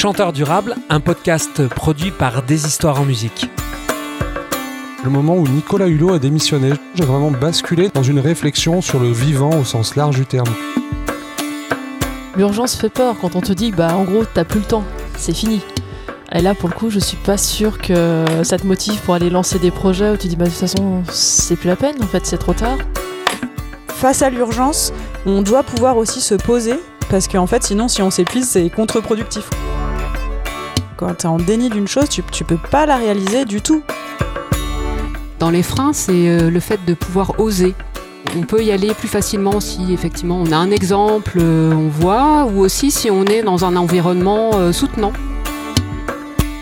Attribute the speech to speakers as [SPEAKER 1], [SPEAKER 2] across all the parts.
[SPEAKER 1] Chanteur durable, un podcast produit par Des Histoires en musique.
[SPEAKER 2] Le moment où Nicolas Hulot a démissionné, j'ai vraiment basculé dans une réflexion sur le vivant au sens large du terme.
[SPEAKER 3] L'urgence fait peur quand on te dit bah en gros t'as plus le temps, c'est fini. Et là pour le coup je suis pas sûre que ça te motive pour aller lancer des projets où tu dis bah de toute façon c'est plus la peine en fait c'est trop tard.
[SPEAKER 4] Face à l'urgence, on doit pouvoir aussi se poser parce qu'en fait sinon si on s'épuise c'est contre-productif. Quand tu es en déni d'une chose, tu, tu peux pas la réaliser du tout.
[SPEAKER 5] Dans les freins, c'est euh, le fait de pouvoir oser. On peut y aller plus facilement si effectivement on a un exemple, euh, on voit, ou aussi si on est dans un environnement euh, soutenant.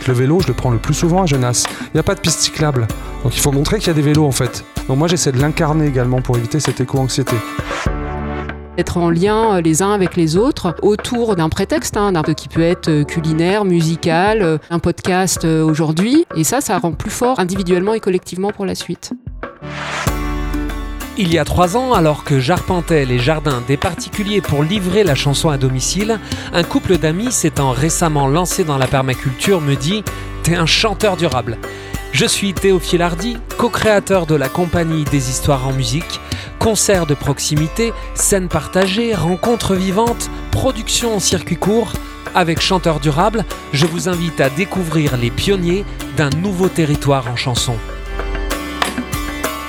[SPEAKER 2] Le vélo, je le prends le plus souvent à Genasse. Il n'y a pas de piste cyclable. Donc il faut montrer qu'il y a des vélos en fait. Donc moi j'essaie de l'incarner également pour éviter cette éco-anxiété
[SPEAKER 5] être en lien les uns avec les autres autour d'un prétexte, hein, qui peut être culinaire, musical, un podcast aujourd'hui. Et ça, ça rend plus fort individuellement et collectivement pour la suite.
[SPEAKER 1] Il y a trois ans, alors que j'arpentais les jardins des particuliers pour livrer la chanson à domicile, un couple d'amis s'étant récemment lancé dans la permaculture me dit T'es un chanteur durable. Je suis Théophile Hardy, co-créateur de la compagnie des histoires en musique, concerts de proximité, scènes partagées, rencontres vivantes, production en circuit court. Avec Chanteur Durable, je vous invite à découvrir les pionniers d'un nouveau territoire en chanson.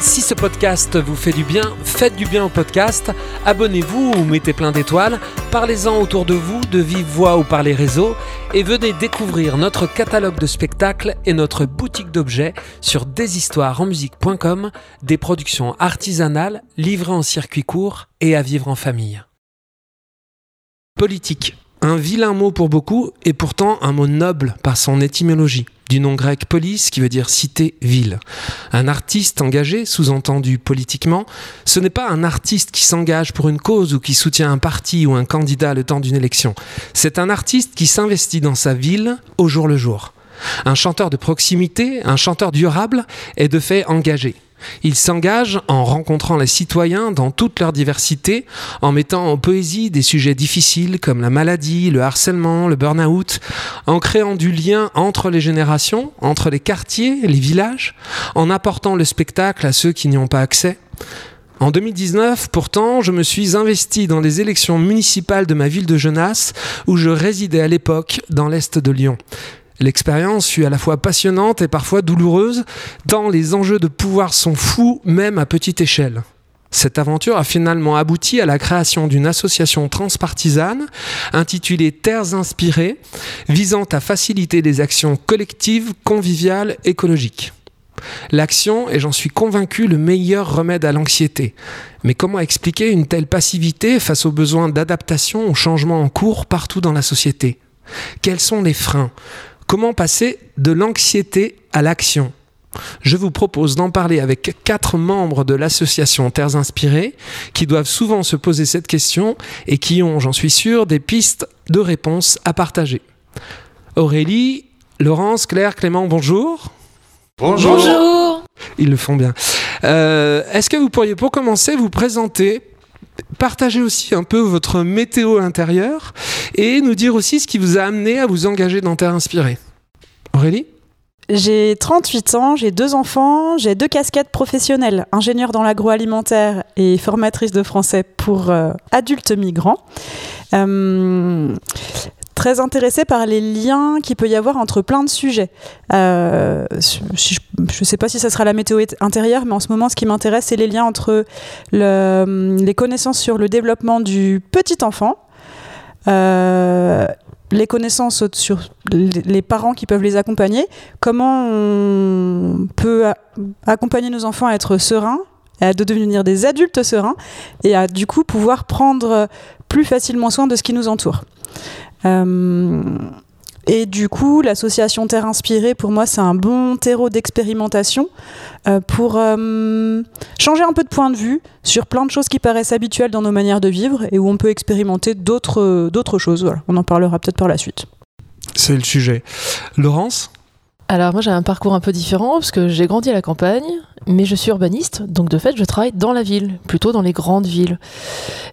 [SPEAKER 1] Si ce podcast vous fait du bien, faites du bien au podcast, abonnez-vous ou mettez plein d'étoiles, parlez-en autour de vous, de vive voix ou par les réseaux, et venez découvrir notre catalogue de spectacles et notre boutique d'objets sur deshistoiresenmusique.com, des productions artisanales livrées en circuit court et à vivre en famille. Politique. Un vilain mot pour beaucoup et pourtant un mot noble par son étymologie du nom grec polis qui veut dire cité, ville. Un artiste engagé, sous-entendu politiquement, ce n'est pas un artiste qui s'engage pour une cause ou qui soutient un parti ou un candidat le temps d'une élection. C'est un artiste qui s'investit dans sa ville au jour le jour. Un chanteur de proximité, un chanteur durable est de fait engagé. Il s'engage en rencontrant les citoyens dans toute leur diversité, en mettant en poésie des sujets difficiles comme la maladie, le harcèlement, le burn-out, en créant du lien entre les générations, entre les quartiers, les villages, en apportant le spectacle à ceux qui n'y ont pas accès. En 2019, pourtant, je me suis investi dans les élections municipales de ma ville de Genasse, où je résidais à l'époque dans l'est de Lyon. L'expérience fut à la fois passionnante et parfois douloureuse, tant les enjeux de pouvoir sont fous même à petite échelle. Cette aventure a finalement abouti à la création d'une association transpartisane intitulée Terres inspirées, visant à faciliter des actions collectives, conviviales, écologiques. L'action est, j'en suis convaincu, le meilleur remède à l'anxiété. Mais comment expliquer une telle passivité face aux besoins d'adaptation aux changements en cours partout dans la société? Quels sont les freins? Comment passer de l'anxiété à l'action je vous propose d'en parler avec quatre membres de l'association Terres Inspirées qui doivent souvent se poser cette question et qui ont, j'en suis sûr, des pistes de réponse à partager. Aurélie, Laurence, Claire, Clément, bonjour.
[SPEAKER 3] Bonjour. bonjour.
[SPEAKER 1] Ils le font bien. Euh, est-ce que vous pourriez, pour commencer, vous présenter partager aussi un peu votre météo intérieure et nous dire aussi ce qui vous a amené à vous engager dans Terre Inspirée. Aurélie?
[SPEAKER 4] J'ai 38 ans, j'ai deux enfants, j'ai deux casquettes professionnelles, ingénieure dans l'agroalimentaire et formatrice de français pour euh, adultes migrants. Euh, très intéressée par les liens qu'il peut y avoir entre plein de sujets. Euh, je ne sais pas si ça sera la météo intérieure, mais en ce moment, ce qui m'intéresse, c'est les liens entre le, les connaissances sur le développement du petit enfant. Euh, les connaissances sur les parents qui peuvent les accompagner, comment on peut accompagner nos enfants à être sereins, à devenir des adultes sereins et à du coup pouvoir prendre plus facilement soin de ce qui nous entoure. Euh, et du coup, l'association Terre Inspirée, pour moi, c'est un bon terreau d'expérimentation euh, pour euh, changer un peu de point de vue sur plein de choses qui paraissent habituelles dans nos manières de vivre et où on peut expérimenter d'autres, d'autres choses. Voilà. On en parlera peut-être par la suite.
[SPEAKER 2] C'est le sujet. Laurence?
[SPEAKER 3] Alors moi j'ai un parcours un peu différent parce que j'ai grandi à la campagne, mais je suis urbaniste, donc de fait je travaille dans la ville, plutôt dans les grandes villes.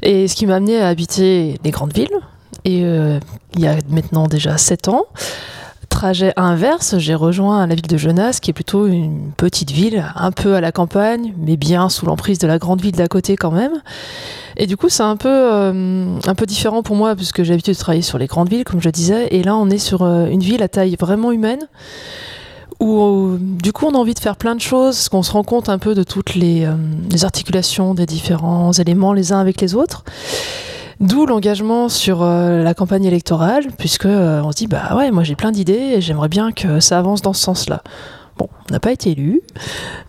[SPEAKER 3] Et ce qui m'a amené à habiter les grandes villes, Et euh, il y a maintenant déjà 7 ans, trajet inverse, j'ai rejoint la ville de Genasse, qui est plutôt une petite ville, un peu à la campagne, mais bien sous l'emprise de la grande ville d'à côté quand même. Et du coup, c'est un peu, euh, un peu différent pour moi, puisque j'ai l'habitude de travailler sur les grandes villes, comme je disais, et là, on est sur euh, une ville à taille vraiment humaine, où du coup, on a envie de faire plein de choses, qu'on se rend compte un peu de toutes les articulations des différents éléments les uns avec les autres. D'où l'engagement sur euh, la campagne électorale, puisque euh, on se dit bah ouais, moi j'ai plein d'idées et j'aimerais bien que ça avance dans ce sens-là. Bon, on n'a pas été élu,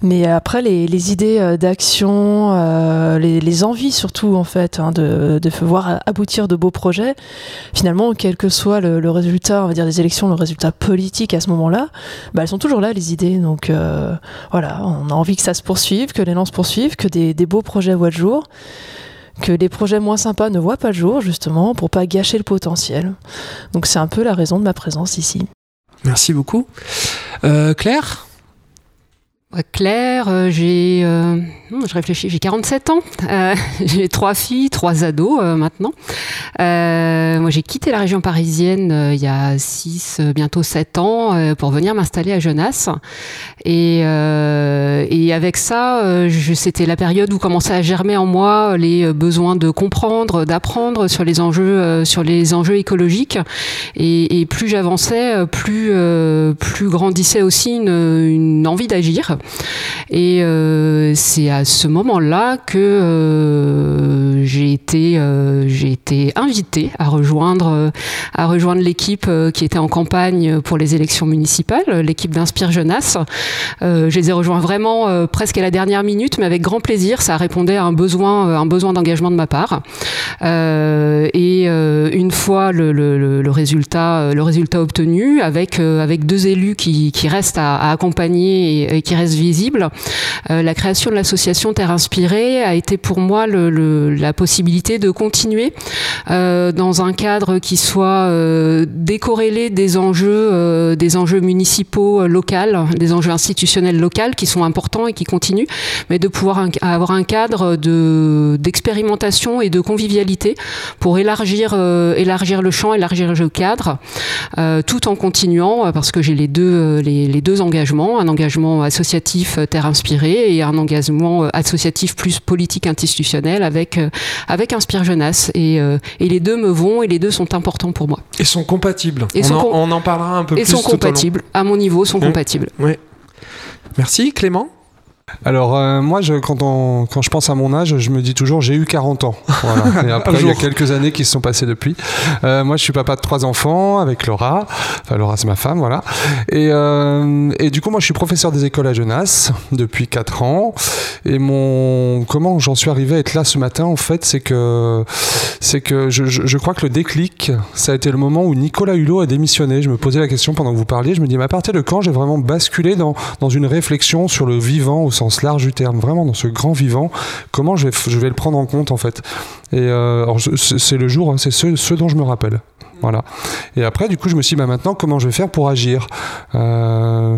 [SPEAKER 3] mais après les, idées euh, d'action, les, envies surtout en fait hein, de, voir aboutir de beaux projets, finalement quel que soit le, résultat, des élections, le résultat politique à ce moment-là, bah, elles sont toujours là les idées. Donc voilà, on a envie que ça se poursuive, que l'élan se poursuive, que des beaux projets voient le jour que les projets moins sympas ne voient pas le jour, justement, pour pas gâcher le potentiel. Donc c'est un peu la raison de ma présence ici.
[SPEAKER 1] Merci beaucoup. Euh, Claire?
[SPEAKER 5] Ouais, Claire, euh, j'ai, euh, je réfléchis, j'ai 47 ans. Euh, j'ai trois filles, trois ados euh, maintenant. Euh, moi, j'ai quitté la région parisienne il y a 6, bientôt 7 ans pour venir m'installer à Genasse. Et, avec ça, c'était la période où commençaient à germer en moi les besoins de comprendre, d'apprendre sur les enjeux, sur les enjeux écologiques. Et, plus j'avançais, plus, grandissait aussi une, une envie d'agir. Et c'est à ce moment-là que euh, j'ai été, euh, été invitée à rejoindre, euh, à rejoindre l'équipe qui était en campagne pour les élections municipales, l'équipe d'Inspire Jeunesse. Je les ai rejoints vraiment presque à la dernière minute, mais avec grand plaisir. Ça répondait à un besoin, un besoin d'engagement de ma part. Et une fois le, le- résultat, le résultat obtenu, avec avec deux élus qui, qui restent à, à accompagner et, et qui restent visibles, la création de l'association Terre Inspirée a été pour moi la possibilité de continuer euh, dans un cadre qui soit euh, décorrélé des enjeux, euh, des enjeux municipaux locaux, des enjeux institutionnels locaux qui sont importants et qui continuent, mais de pouvoir avoir un cadre de d'expérimentation et de convivialité pour élargir le champ, élargir le cadre, tout en continuant parce que j'ai les deux les, deux engagements, un engagement associatif Terre Inspirée et un engagement euh, associatif plus politique institutionnel avec euh, avec Inspire Jeunesse et, euh, et les deux me vont et les deux sont importants pour moi.
[SPEAKER 1] Ils sont compatibles.
[SPEAKER 5] Et
[SPEAKER 1] on,
[SPEAKER 5] sont
[SPEAKER 1] en,
[SPEAKER 5] com-
[SPEAKER 1] on en parlera un peu
[SPEAKER 5] Et
[SPEAKER 1] plus
[SPEAKER 5] sont
[SPEAKER 1] au long.
[SPEAKER 5] compatibles, à mon niveau, sont
[SPEAKER 1] Mm.
[SPEAKER 5] compatibles.
[SPEAKER 1] Merci Clément.
[SPEAKER 2] Alors euh, moi, je, quand, on- quand je pense à mon âge, je me dis toujours j'ai eu 40 ans. Voilà. Et après, il y a quelques années qui se sont passées depuis. Euh, moi, je suis papa de trois enfants avec Laura. Enfin, Laura, c'est ma femme, voilà. Et, euh, et du coup, moi, je suis professeur des écoles à Genasse depuis 4 ans. Et mon comment j'en suis arrivé à être là ce matin, en fait, c'est que c'est que je, je- je crois que le déclic, ça a été le moment où Nicolas Hulot a démissionné. Je me posais la question pendant que vous parliez. Je me dis, mais à partir de quand j'ai vraiment basculé dans dans une réflexion sur le vivant au sens large du terme, vraiment dans ce grand vivant, comment je vais, le prendre en compte en fait? Et euh, c'est le jour, hein, c'est ce, ce dont je me rappelle. Voilà. Et après, du coup, je me suis dit, bah, maintenant, comment je vais faire pour agir Euh,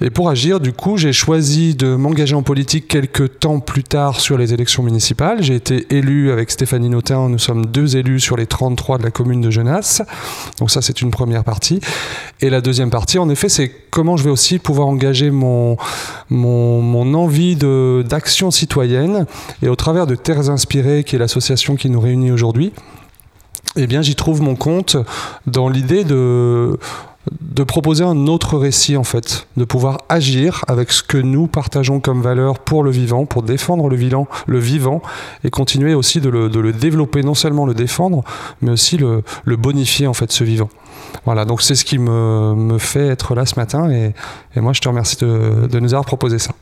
[SPEAKER 2] Et pour agir, du coup, j'ai choisi de m'engager en politique quelques temps plus tard sur les élections municipales. J'ai été élu avec Stéphanie Notin. Nous sommes deux élus sur les 33 de la commune de Genasse. Donc ça, c'est une première partie. Et la deuxième partie, en effet, c'est comment je vais aussi pouvoir engager mon, mon, mon envie d'action citoyenne. Et au travers de Terres Inspirées, qui est l'association qui nous réunit aujourd'hui, eh bien, j'y trouve mon compte dans l'idée de de proposer un autre récit en fait, de pouvoir agir avec ce que nous partageons comme valeur pour le vivant, pour défendre le vivant, le vivant et continuer aussi de le, de le développer, non seulement le défendre, mais aussi le, le bonifier en fait ce vivant. Voilà, donc c'est ce qui me, me fait être là ce matin et, et moi je te remercie de, de nous avoir proposé ça.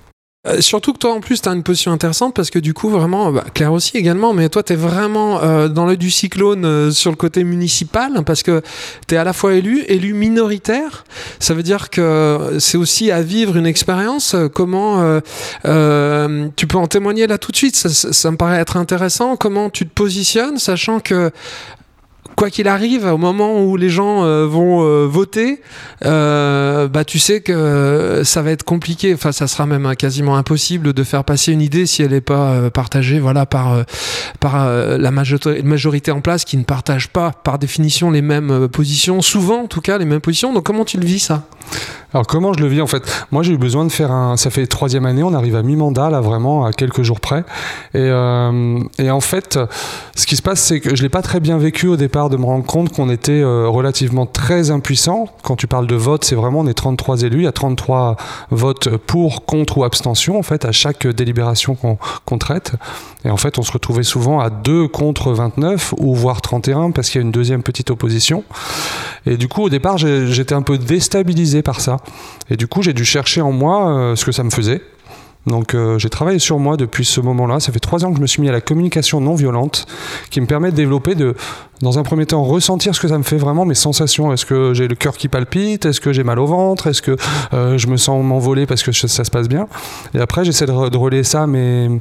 [SPEAKER 1] Euh, surtout que toi, en plus, tu as une position intéressante parce que du coup, vraiment, bah, Claire aussi également, mais toi, tu es vraiment euh, dans le du cyclone euh, sur le côté municipal parce que tu es à la fois élu, élu minoritaire. Ça veut dire que c'est aussi à vivre une expérience. Comment tu peux en témoigner là tout de suite? Ça- ça me paraît être intéressant. Comment tu te positionnes, sachant que quoi qu'il arrive, au moment où les gens euh, vont euh, voter, euh, bah tu sais que ça va être compliqué. Enfin, ça sera même quasiment impossible de faire passer une idée si elle n'est pas partagée, voilà, par par la majorité en place qui ne partage pas, par définition, les mêmes positions, souvent en tout cas les mêmes positions. Donc comment tu le vis ça?
[SPEAKER 2] Alors comment je le vis en fait? Moi j'ai eu besoin de faire un... Ça fait troisième année, on arrive à mi-mandat là vraiment à quelques jours près. Et, euh, et en fait, ce qui se passe c'est que je l'ai pas très bien vécu au départ de me rendre compte qu'on était euh, relativement très impuissant. Quand tu parles de vote, c'est vraiment on est 33 élus, il y a 33 votes pour, contre ou abstention en fait à chaque délibération qu'on traite. Et en fait on se retrouvait souvent à 2 contre 29 ou voire 31 parce qu'il y a une deuxième petite opposition. Et du coup au départ j'étais un peu déstabilisé par ça. Et du coup, j'ai dû chercher en moi euh, ce que ça me faisait. Donc euh, j'ai travaillé sur moi depuis ce moment-là. Ça fait trois ans que je me suis mis à la communication non violente, qui me permet de développer, de, dans un premier temps, ressentir ce que ça me fait vraiment, mes sensations. Est-ce que j'ai le cœur qui palpite? Est-ce que j'ai mal au ventre? Est-ce que euh, je me sens m'envoler parce que ça se passe bien? Et après, j'essaie de, relayer ça à mes,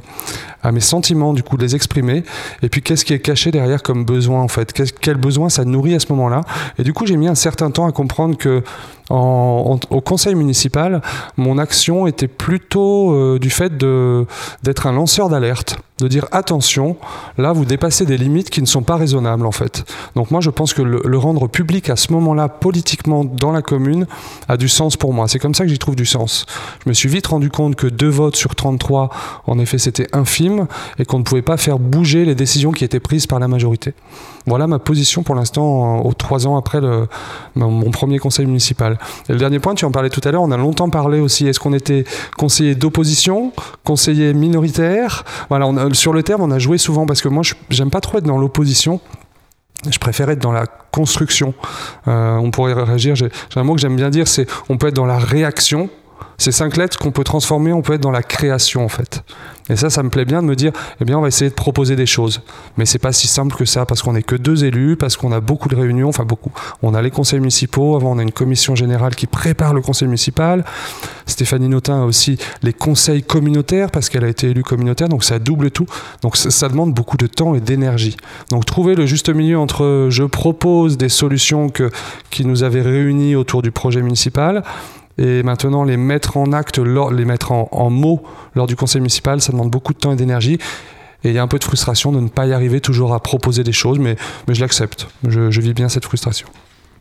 [SPEAKER 2] sentiments, du coup, de les exprimer. Et puis, qu'est-ce qui est caché derrière comme besoin, en fait? Quel besoin ça nourrit à ce moment-là? Et du coup, j'ai mis un certain temps à comprendre que au conseil municipal, mon action était plutôt euh, du fait d'être un lanceur d'alerte de dire attention, là vous dépassez des limites qui ne sont pas raisonnables en fait. Donc moi je pense que le, rendre public à ce moment-là politiquement dans la commune a du sens pour moi. C'est comme ça que j'y trouve du sens. Je me suis vite rendu compte que deux votes sur 33, en effet c'était infime et qu'on ne pouvait pas faire bouger les décisions qui étaient prises par la majorité. Voilà ma position pour l'instant aux trois ans après mon premier conseil municipal. Et le dernier point, tu en parlais tout à l'heure, on a longtemps parlé aussi, est-ce qu'on était conseiller d'opposition, conseiller minoritaire? Voilà, sur le terme, on a joué souvent parce que moi, j'aime pas trop être dans l'opposition. Je préfère être dans la construction. Euh, on pourrait réagir. J'ai un mot que j'aime bien dire, c'est on peut être dans la réaction. C'est cinq lettres qu'on peut transformer, on peut être dans la création en fait. Et ça, ça me plaît bien de me dire, eh bien, on va essayer de proposer des choses. Mais c'est pas si simple que ça, parce qu'on n'est que deux élus, parce qu'on a beaucoup de réunions, enfin beaucoup. On a les conseils municipaux, avant on a une commission générale qui prépare le conseil municipal. Stéphanie Notin a aussi les conseils communautaires, parce qu'elle a été élue communautaire, donc ça double tout. Donc ça, demande beaucoup de temps et d'énergie. Donc trouver le juste milieu entre je propose des solutions que, qui nous avaient réunis autour du projet municipal, et maintenant, les mettre en acte, les mettre en, mots lors du conseil municipal, ça demande beaucoup de temps et d'énergie. Et il y a un peu de frustration de ne pas y arriver toujours à proposer des choses, mais, mais je l'accepte. Je, je vis bien cette frustration.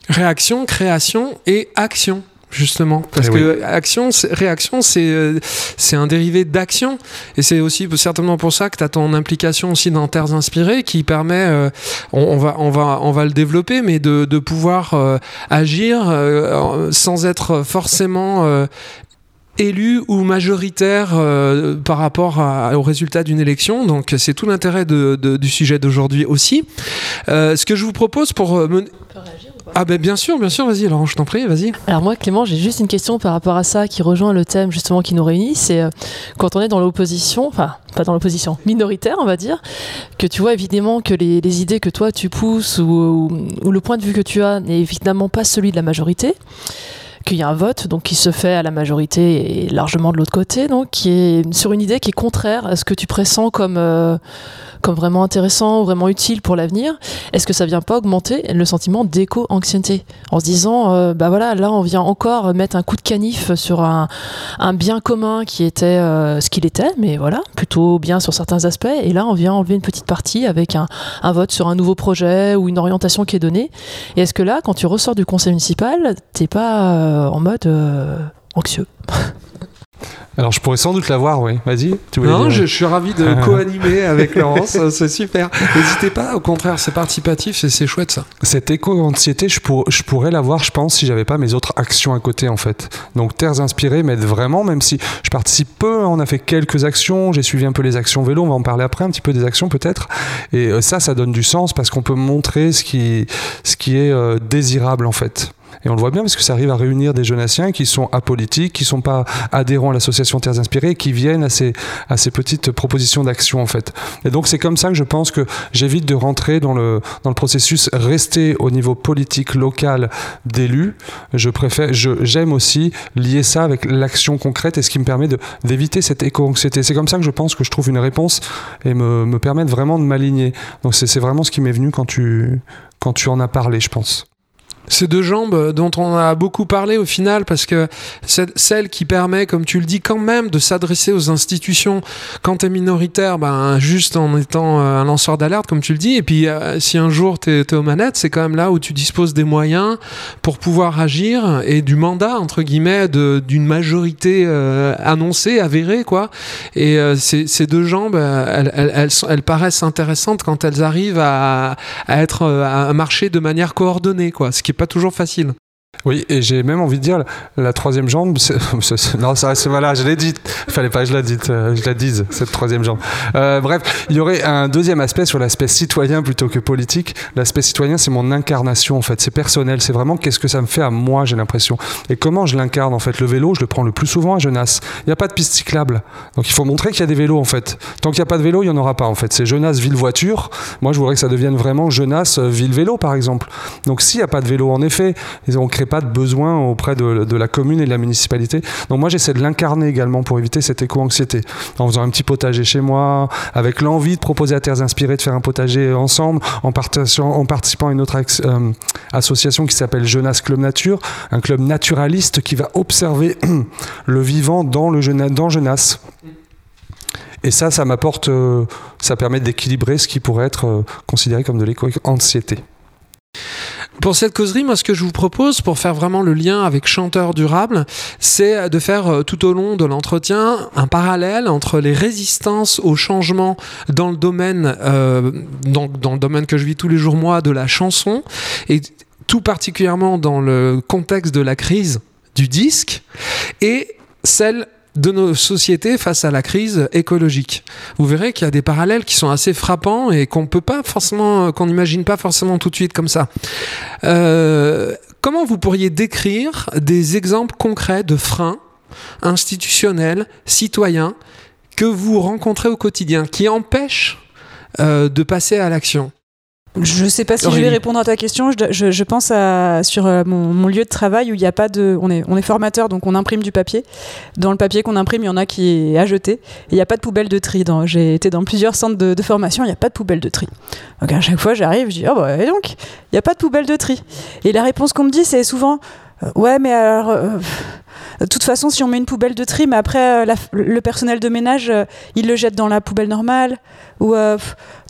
[SPEAKER 1] Réaction, création et action justement. Parce eh que action réaction c'est euh, c'est un dérivé d'action. Et c'est aussi certainement pour ça que tu as ton implication aussi dans Terres inspirées qui permet euh, on, va on va on va le développer mais de, de pouvoir euh, agir sans être forcément élu ou majoritaire par rapport au résultat d'une élection. Donc c'est tout l'intérêt de, de, du sujet d'aujourd'hui aussi. ce que je vous propose pour mener... Ah ben bien sûr, bien sûr, vas-y, alors je t'en prie, vas-y.
[SPEAKER 3] Alors moi, Clément, j'ai juste une question par rapport à ça qui rejoint le thème justement qui nous réunit, c'est euh, quand on est dans l'opposition, enfin pas dans l'opposition, minoritaire on va dire, que tu vois évidemment que les, idées que toi tu pousses ou, ou, le point de vue que tu as n'est évidemment pas celui de la majorité qu'il y a un vote donc qui se fait à la majorité et largement de l'autre côté donc qui est sur une idée qui est contraire à ce que tu pressens comme euh, comme vraiment intéressant ou vraiment utile pour l'avenir, est-ce que ça vient pas augmenter le sentiment d'éco-anxiété en se disant, euh, bah voilà, là on vient encore mettre un coup de canif sur un, bien commun qui était euh, ce qu'il était, mais voilà, plutôt bien sur certains aspects, et là on vient enlever une petite partie avec un, vote sur un nouveau projet ou une orientation qui est donnée. Et est-ce que là, quand tu ressors du conseil municipal, t'es pas euh, en mode anxieux?
[SPEAKER 2] Alors je pourrais sans doute l'avoir, oui. Vas-y.
[SPEAKER 1] Non, je, suis ravi de co-animer avec Laurence, c'est super. N'hésitez pas, au contraire, c'est participatif, c'est chouette ça.
[SPEAKER 2] Cette éco-anxiété, je, je pourrais l'avoir, je pense, si j'avais pas mes autres actions à côté en fait. Donc Terres Inspirées m'aide vraiment, même si je participe peu, on a fait quelques actions, j'ai suivi un peu les actions vélo, on va en parler après, un petit peu des actions peut-être. Et euh, ça, ça donne du sens parce qu'on peut montrer ce qui, ce qui est euh, désirable en fait. Et on le voit bien parce que ça arrive à réunir des jeunassiens qui sont apolitiques, qui sont pas adhérents à l'association Terres Inspirées, qui viennent à ces, à ces petites propositions d'action en fait. Et donc c'est comme ça que je pense que j'évite de rentrer dans le, dans le processus, rester au niveau politique local d'élus. Je préfère, j'aime aussi lier ça avec l'action concrète et ce qui me permet d'éviter cette éco-anxiété. C'est comme ça que je pense que je trouve une réponse et me, me permettre vraiment de m'aligner. Donc c'est vraiment ce qui m'est venu quand tu, quand tu en as parlé, je pense.
[SPEAKER 1] Ces deux jambes dont on a beaucoup parlé au final, parce que c'est celle qui permet, comme tu le dis, quand même de s'adresser aux institutions quand t'es minoritaire, ben, juste en étant euh, un lanceur d'alerte, comme tu le dis. Et puis, euh, si un jour t'es es aux manettes, c'est quand même là où tu disposes des moyens pour pouvoir agir et du mandat, entre guillemets, d'une majorité euh, annoncée, avérée, quoi. Et ces, deux jambes, elles, paraissent intéressantes quand elles arrivent à, à être, à marcher de manière coordonnée, quoi. Ce qui pas toujours facile.
[SPEAKER 2] Oui, et j'ai même envie de dire, la troisième jambe, non, ça reste voilà, je l'ai dit, fallait pas que je la dise, euh, cette troisième jambe. Euh, bref, il y aurait un deuxième aspect sur l'aspect citoyen plutôt que politique. L'aspect citoyen, c'est mon incarnation en fait, c'est personnel, c'est vraiment qu'est-ce que ça me fait à moi, j'ai l'impression. Et comment je l'incarne en fait. Le vélo, je le prends le plus souvent à Genasse. Il n'y a pas de piste cyclable, donc il faut montrer qu'il y a des vélos en fait. Tant qu'il n'y a pas de vélo, il n'y en aura pas en fait. C'est Genasse ville voiture. Moi, je voudrais que ça devienne vraiment Genasse ville vélo par exemple. Donc s'il n'y a pas de vélo, en effet, on pas de besoin auprès de, la commune et de la municipalité. Donc moi j'essaie de l'incarner également pour éviter cette éco-anxiété. En faisant un petit potager chez moi, avec l'envie de proposer à Terres Inspirées de faire un potager ensemble, en, en participant à une autre euh, association qui s'appelle Jeunesse Club Nature, un club naturaliste qui va observer le vivant dans, le Jeunesse. Et ça, ça m'apporte, euh, ça permet d'équilibrer ce qui pourrait être euh, considéré comme de l'éco-anxiété.
[SPEAKER 1] Pour cette causerie, moi, ce que je vous propose, pour faire vraiment le lien avec chanteur durable, c'est de faire euh, tout au long de l'entretien un parallèle entre les résistances au changement dans le domaine, euh, dans, dans, le domaine que je vis tous les jours moi, de la chanson, et tout particulièrement dans le contexte de la crise du disque, et celle de nos sociétés face à la crise écologique. Vous verrez qu'il y a des parallèles qui sont assez frappants et qu'on peut pas forcément, qu'on n'imagine pas forcément tout de suite comme ça. Euh, comment vous pourriez décrire des exemples concrets de freins institutionnels, citoyens, que vous rencontrez au quotidien, qui empêchent euh, de passer à l'action?
[SPEAKER 4] Je sais pas si je vais répondre à ta question. Je, je, pense à, sur euh, mon, mon, lieu de travail où il n'y a pas de. On est, on est formateur, donc on imprime du papier. Dans le papier qu'on imprime, il y en a qui est à jeter. Et il n'y a pas de poubelle de tri. J'ai été dans plusieurs centres de, de formation, il n'y a pas de poubelle de tri. Donc à chaque fois, j'arrive, je dis Oh bah, et donc, il n'y a pas de poubelle de tri. Et la réponse qu'on me dit, c'est souvent Ouais, mais alors. Euh, de toute façon, si on met une poubelle de tri, mais après, la, le personnel de ménage, il le jette dans la poubelle normale. Ou, de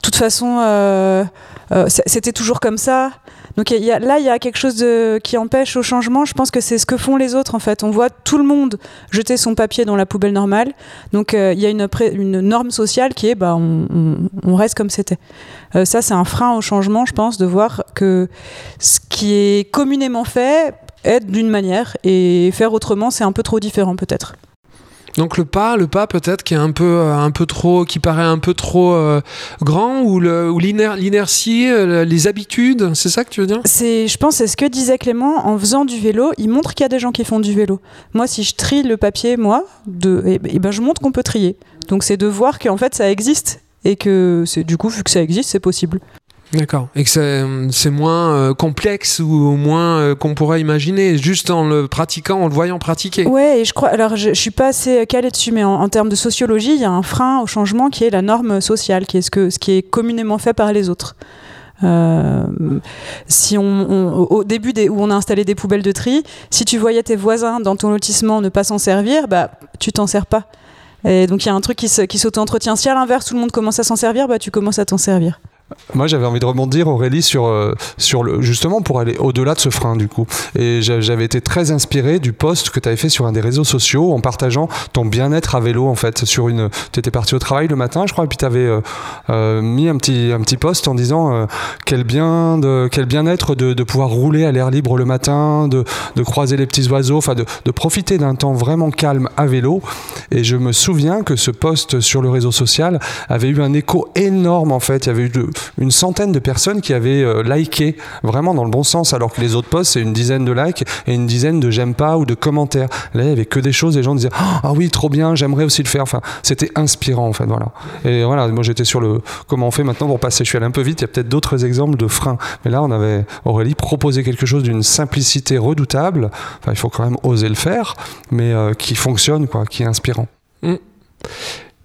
[SPEAKER 4] toute façon, euh, c'était toujours comme ça. Donc là, il y a quelque chose qui empêche au changement. Je pense que c'est ce que font les autres en fait. On voit tout le monde jeter son papier dans la poubelle normale. Donc euh, il y a une, norme sociale qui est bah, on, reste comme c'était. Euh, ça, c'est un frein au changement, je pense, de voir que ce qui est communément fait est d'une manière et faire autrement, c'est un peu trop différent peut-être.
[SPEAKER 1] Donc le pas, le pas peut-être qui est un peu, euh, un peu trop, qui paraît un peu trop euh, grand, ou l'inertie, euh, les habitudes, c'est ça que tu veux dire?
[SPEAKER 4] C'est, je pense, c'est ce que disait Clément en faisant du vélo. Il montre qu'il y a des gens qui font du vélo. Moi, si je trie le papier, moi, de, et, eh, eh ben, je montre qu'on peut trier. Donc c'est de voir qu'en fait ça existe et que c'est du coup vu que ça existe, c'est possible.
[SPEAKER 1] D'accord. Et que c'est moins euh, complexe ou moins euh, qu'on pourrait imaginer, juste en le pratiquant, en le voyant pratiquer?
[SPEAKER 4] Ouais, et je crois. Alors, je, je suis pas assez calée dessus, mais en, termes de sociologie, il y a un frein au changement qui est la norme sociale, qui est ce, que, ce qui est communément fait par les autres. Euh, si on, au début où on a installé des poubelles de tri, si tu voyais tes voisins dans ton lotissement ne pas s'en servir, bah tu t'en sers pas. Et donc il y a un truc qui s'auto-entretient. Si à l'inverse tout le monde commence à s'en servir, bah tu commences à t'en servir.
[SPEAKER 2] Moi, j'avais envie de rebondir, Aurélie, sur, euh, sur le, justement pour aller au-delà de ce frein, du coup. Et j'avais été très inspiré du post que tu avais fait sur un des réseaux sociaux en partageant ton bien-être à vélo, en fait. Tu étais parti au travail le matin, je crois, et puis tu avais euh, euh, mis un petit, un petit post en disant quel bien de, quel bien-être de, de, pouvoir rouler à l'air libre le matin, de, de croiser les petits oiseaux, enfin de, de profiter d'un temps vraiment calme à vélo. Et je me souviens que ce post sur le réseau social avait eu un écho énorme, en fait. Il y avait eu une centaine de personnes qui avaient euh, liké vraiment dans le bon sens, alors que les autres posts, c'est une dizaine de likes et une dizaine de j'aime pas ou de commentaires. Là, il y avait que des choses, les gens disaient Ah oui, trop bien, j'aimerais aussi le faire. Enfin, c'était inspirant en fait. Voilà. Et voilà, moi j'étais sur le comment on fait maintenant pour passer. Je suis allé un peu vite, il y a peut-être d'autres exemples de freins. Mais là, on avait Aurélie proposé quelque chose d'une simplicité redoutable. Enfin, il faut quand même oser le faire, mais euh, qui fonctionne, quoi, qui est inspirant. Mmh.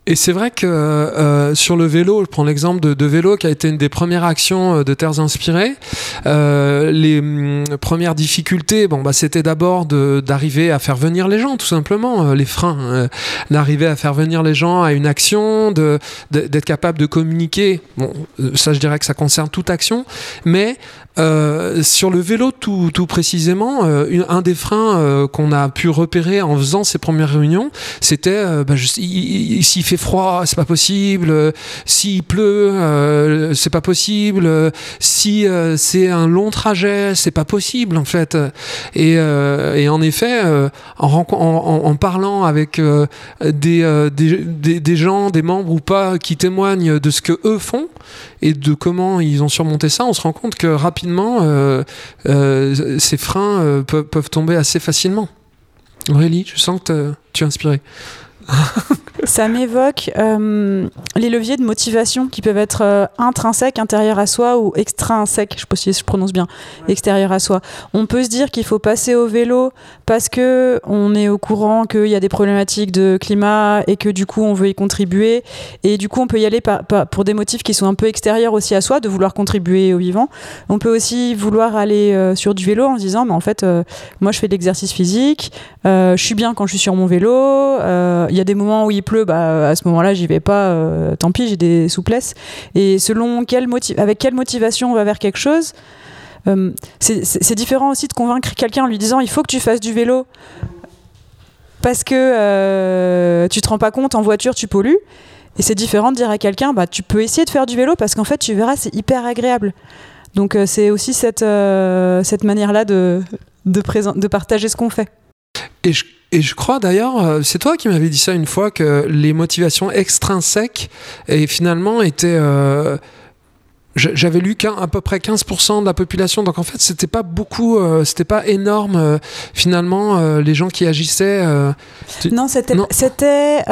[SPEAKER 1] Et c'est vrai que euh, sur le vélo, je prends l'exemple de, vélo qui a été une des premières actions euh, de Terres Inspirées. Euh, les hum, premières difficultés, bon, bah, c'était d'abord d'arriver à faire venir les gens, tout simplement, euh, les freins, euh, d'arriver à faire venir les gens à une action, d'être capable de communiquer. Bon, ça, je dirais que ça concerne toute action, mais euh, sur le vélo, tout, précisément, euh, un des freins euh, qu'on a pu repérer en faisant ces premières réunions, c'était bah, fait froid, c'est pas possible. S'il pleut, c'est pas possible. Si c'est un long trajet, c'est pas possible en fait. Et, et en effet, en, en, parlant avec des, gens, des membres ou pas, qui témoignent de ce que eux font et de comment ils ont surmonté ça, on se rend compte que rapidement euh, euh, ces freins euh, peuvent, peuvent, tomber assez facilement. Aurélie, je sens que tu es inspirée.
[SPEAKER 4] Ça m'évoque euh, les leviers de motivation qui peuvent être euh, intrinsèques, intérieurs à soi ou extrinsèques, je ne sais pas si je prononce bien, extérieurs à soi. On peut se dire qu'il faut passer au vélo parce que on est au courant qu'il y a des problématiques de climat et que du coup on veut y contribuer et du coup on peut y aller par, par, pour des motifs qui sont un peu extérieurs aussi à soi, de vouloir contribuer au vivant. On peut aussi vouloir aller euh, sur du vélo en se disant mais en fait moi je fais de l'exercice physique, je suis bien quand je suis sur mon vélo, il y a des moments où il pleut, bah, à ce moment-là, j'y vais pas, euh, tant pis, j'ai des souplesses. Et selon quelle avec quelle motivation on va vers quelque chose, euh, c'est différent aussi de convaincre quelqu'un en lui disant il faut que tu fasses du vélo parce que euh, tu te rends pas compte en voiture, tu pollues. Et c'est différent de dire à quelqu'un bah, tu peux essayer de faire du vélo parce qu'en fait, tu verras, c'est hyper agréable. Donc, euh, c'est aussi cette, cette manière-là de, de, de partager ce qu'on fait.
[SPEAKER 1] Et je crois d'ailleurs, euh, c'est toi qui m'avais dit ça une fois, que les motivations extrinsèques et finalement étaient... Euh, j'avais lu qu'à à peu près 15% de la population, donc en fait c'était pas beaucoup, euh, c'était pas énorme euh, finalement les gens qui agissaient.
[SPEAKER 4] Tu... Non, c'était, c'était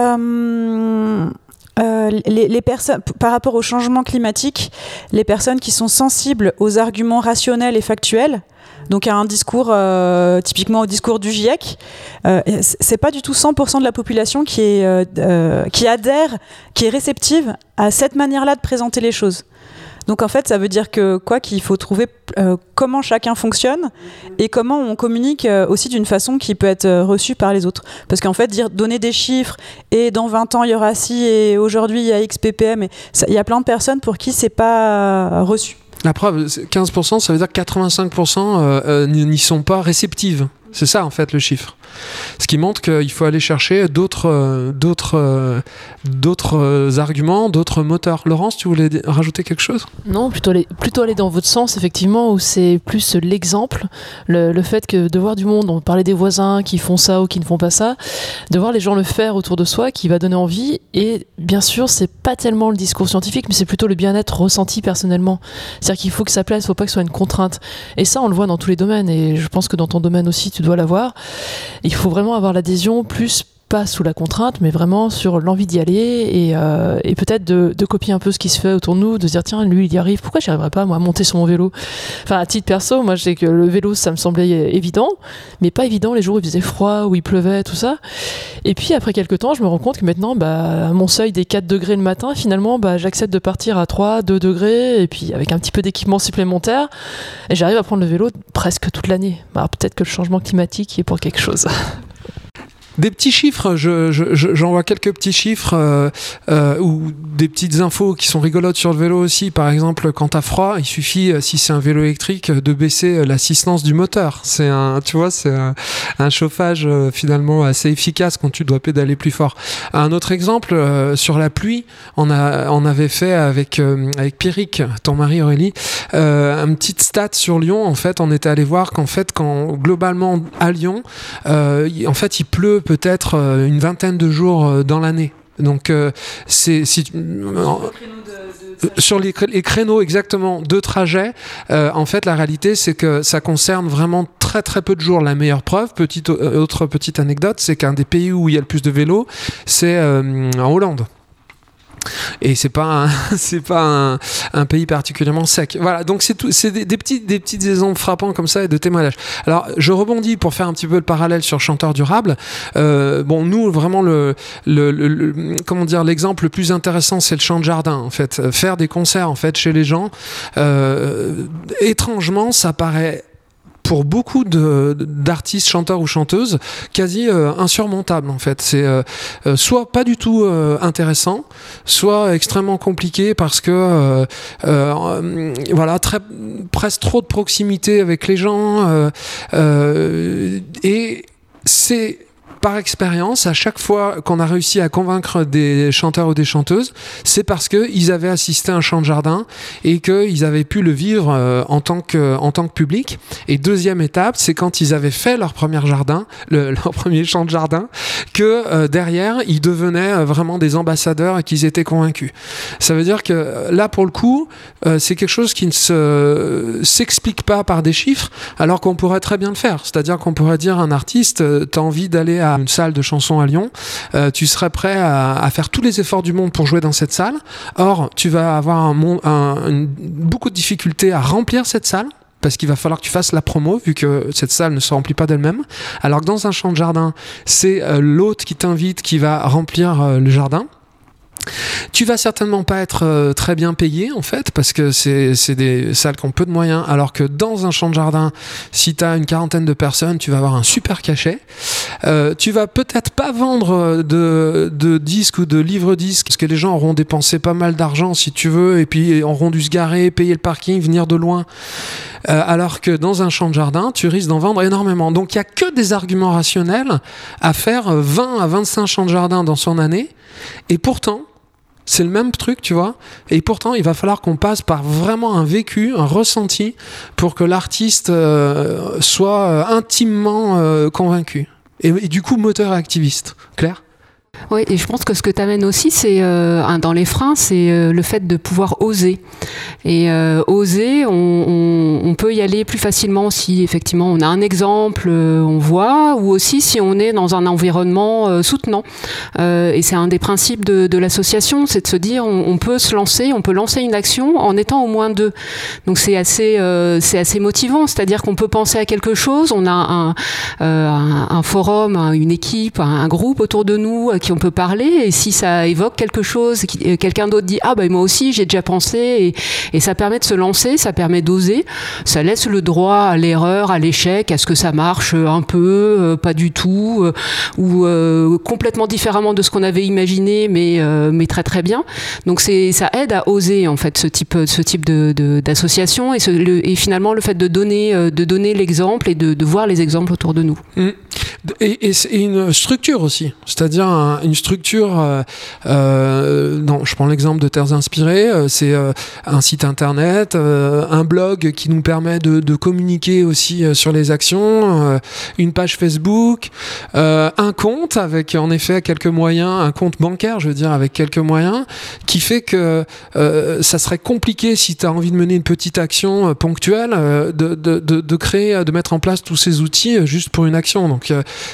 [SPEAKER 4] les, les personnes par rapport au changement climatique, les personnes qui sont sensibles aux arguments rationnels et factuels donc à un discours euh, typiquement au discours du GIEC. Euh, c'est pas du tout 100% de la population qui est euh, euh, qui adhère, qui est réceptive à cette manière-là de présenter les choses. Donc en fait, ça veut dire que quoi qu'il faut trouver comment chacun fonctionne et comment on communique aussi d'une façon qui peut être reçue par les autres. Parce qu'en fait, dire donner des chiffres et dans 20 ans il y aura ci et aujourd'hui il y a X ppm, il y a plein de personnes pour qui c'est pas reçu.
[SPEAKER 1] La preuve, 15%, ça veut dire que 85% euh, euh, n'y sont pas réceptives. C'est ça en fait le chiffre. Ce qui montre qu'il faut aller chercher d'autres euh, d'autres euh, d'autres euh, arguments, d'autres moteurs. Laurence, tu voulais rajouter quelque chose?
[SPEAKER 3] Non, plutôt aller, plutôt aller dans votre sens, effectivement, où c'est plus l'exemple, le, fait que de voir du monde, on parlait des voisins qui font ça ou qui ne font pas ça, de voir les gens le faire autour de soi qui va donner envie. Et bien sûr, c'est pas tellement le discours scientifique, mais c'est plutôt le bien-être ressenti personnellement. C'est-à-dire qu'il faut que ça plaise, il faut pas que ce soit une contrainte. Et ça, on le voit dans tous les domaines. Et je pense que dans ton domaine aussi, tu dois l'avoir. Il faut vraiment avoir l'adhésion plus pas sous la contrainte, mais vraiment sur l'envie d'y aller et, euh, peut-être de, copier un peu ce qui se fait autour de nous, de se dire tiens lui il y arrive, pourquoi j'y arriverais pas moi à monter sur mon vélo? Enfin à titre perso, moi je sais que le vélo ça me semblait évident, mais pas évident les jours où il faisait froid, où il pleuvait, tout ça. Et puis après quelques temps, je me rends compte que maintenant, bah, mon seuil des 4 degrés le matin, finalement, bah, j'accepte de partir à 3, 2 degrés, et puis avec un petit peu d'équipement supplémentaire, et j'arrive à prendre le vélo presque toute l'année. Bah, peut-être que le changement climatique y est pour quelque chose.
[SPEAKER 1] Des petits chiffres, j'en je, je, vois quelques petits chiffres euh, euh, ou des petites infos qui sont rigolotes sur le vélo aussi. Par exemple, quand t'as froid, il suffit, si c'est un vélo électrique, de baisser l'assistance du moteur. C'est un, tu vois, c'est un, chauffage euh, finalement assez efficace quand tu dois pédaler plus fort. Un autre exemple, euh, sur la pluie, on, a, on avait fait avec, euh, avec Pierrick, ton mari Aurélie, un petit stat sur Lyon. En fait, on était allé voir qu'en fait, quand globalement à Lyon, en fait, il pleut peut-être euh, une vingtaine de jours euh, dans l'année. Donc euh, c'est si, sur les, les, créneaux exactement de trajet, euh, en fait la réalité c'est que ça concerne vraiment très très peu de jours. La meilleure preuve, petite autre petite anecdote, c'est qu'un des pays où il y a le plus de vélos, c'est euh, en Hollande. Et c'est pas c'est pas un, pays particulièrement sec. Voilà, donc c'est tout, c'est des, des, petits des petits exemples frappants comme ça et de témoignages. Alors je rebondis pour faire un petit peu le parallèle sur chanteur durable. Euh, bon, nous vraiment le, comment dire l'exemple le plus intéressant c'est le chant de jardin en fait, faire des concerts en fait chez les gens. Euh, étrangement, ça paraît pour beaucoup d'artistes, chanteurs ou chanteuses, quasi euh, insurmontable en fait. C'est euh, euh, soit pas du tout euh, intéressant, soit extrêmement compliqué parce que euh, voilà, très, presque trop de proximité avec les gens et c'est par expérience, à chaque fois qu'on a réussi à convaincre des chanteurs ou des chanteuses, c'est parce qu'ils avaient assisté à un chant de jardin et qu'ils avaient pu le vivre euh, en, tant que, en tant que public. Et deuxième étape, c'est quand ils avaient fait leur premier jardin, le, leur premier chant de jardin, que euh, derrière, ils devenaient euh, vraiment des ambassadeurs et qu'ils étaient convaincus. Ça veut dire que là, pour le coup, c'est quelque chose qui ne se, s'explique pas par des chiffres, alors qu'on pourrait très bien le faire. C'est-à-dire qu'on pourrait dire à un artiste, t'as envie d'aller à une salle de chansons à Lyon, euh, tu serais prêt à, à, faire tous les efforts du monde pour jouer dans cette salle. Or, tu vas avoir beaucoup de difficultés à remplir cette salle parce qu'il va falloir que tu fasses la promo vu que cette salle ne se remplit pas d'elle-même. Alors que dans un champ de jardin, c'est euh, l'hôte qui t'invite qui va remplir euh, le jardin. Tu vas certainement pas être euh, très bien payé en fait parce que c'est des salles qui ont peu de moyens alors que dans un champ de jardin si tu as une quarantaine de personnes tu vas avoir un super cachet. Euh, tu vas peut-être pas vendre de, de disques ou de livres disques parce que les gens auront dépensé pas mal d'argent si tu veux et puis auront dû se garer payer le parking venir de loin. Euh, alors que dans un champ de jardin tu risques d'en vendre énormément. Donc il y a que des arguments rationnels à faire 20 à 25 champs de jardin dans son année. Et pourtant c'est le même truc, tu vois. Et pourtant, il va falloir qu'on passe par vraiment un vécu, un ressenti, pour que l'artiste euh, soit euh, intimement euh, convaincu. Et, et, du coup, moteur et activiste. Claire
[SPEAKER 5] oui, et je pense que ce que tu amènes aussi, c'est euh, dans les freins, c'est euh, le fait de pouvoir oser. Et euh, oser, on, peut y aller plus facilement si effectivement on a un exemple, on voit, ou aussi si on est dans un environnement soutenant. et c'est un des principes de, l'association, c'est de se dire on, peut se lancer, on peut lancer une action en étant au moins deux. Donc c'est assez, c'est assez motivant, c'est-à-dire qu'on peut penser à quelque chose, on a un, un, un forum, une équipe, un, groupe autour de nous qui on peut parler et si ça évoque quelque chose, quelqu'un d'autre dit ah ben moi aussi j'ai déjà pensé et, ça permet de se lancer, ça permet d'oser, ça laisse le droit à l'erreur, à l'échec, à ce que ça marche un peu, euh, pas du tout euh, ou euh, complètement différemment de ce qu'on avait imaginé mais euh, mais très très bien. Donc c'est ça aide à oser en fait ce type ce type d'association et, finalement le fait de donner de donner l'exemple et de, de, voir les exemples autour de nous.
[SPEAKER 1] Mmh. Et, et, une structure aussi, c'est-à-dire un, une structure. Euh, euh, non, je prends l'exemple de Terres Inspirées. Euh, c'est un site internet, un blog qui nous permet de, communiquer aussi sur les actions, une page Facebook, un compte avec en effet quelques moyens, un compte bancaire, je veux dire, avec quelques moyens, qui fait que ça serait compliqué si tu as envie de mener une petite action ponctuelle, de, de, de, créer, de mettre en place tous ces outils juste pour une action. Donc,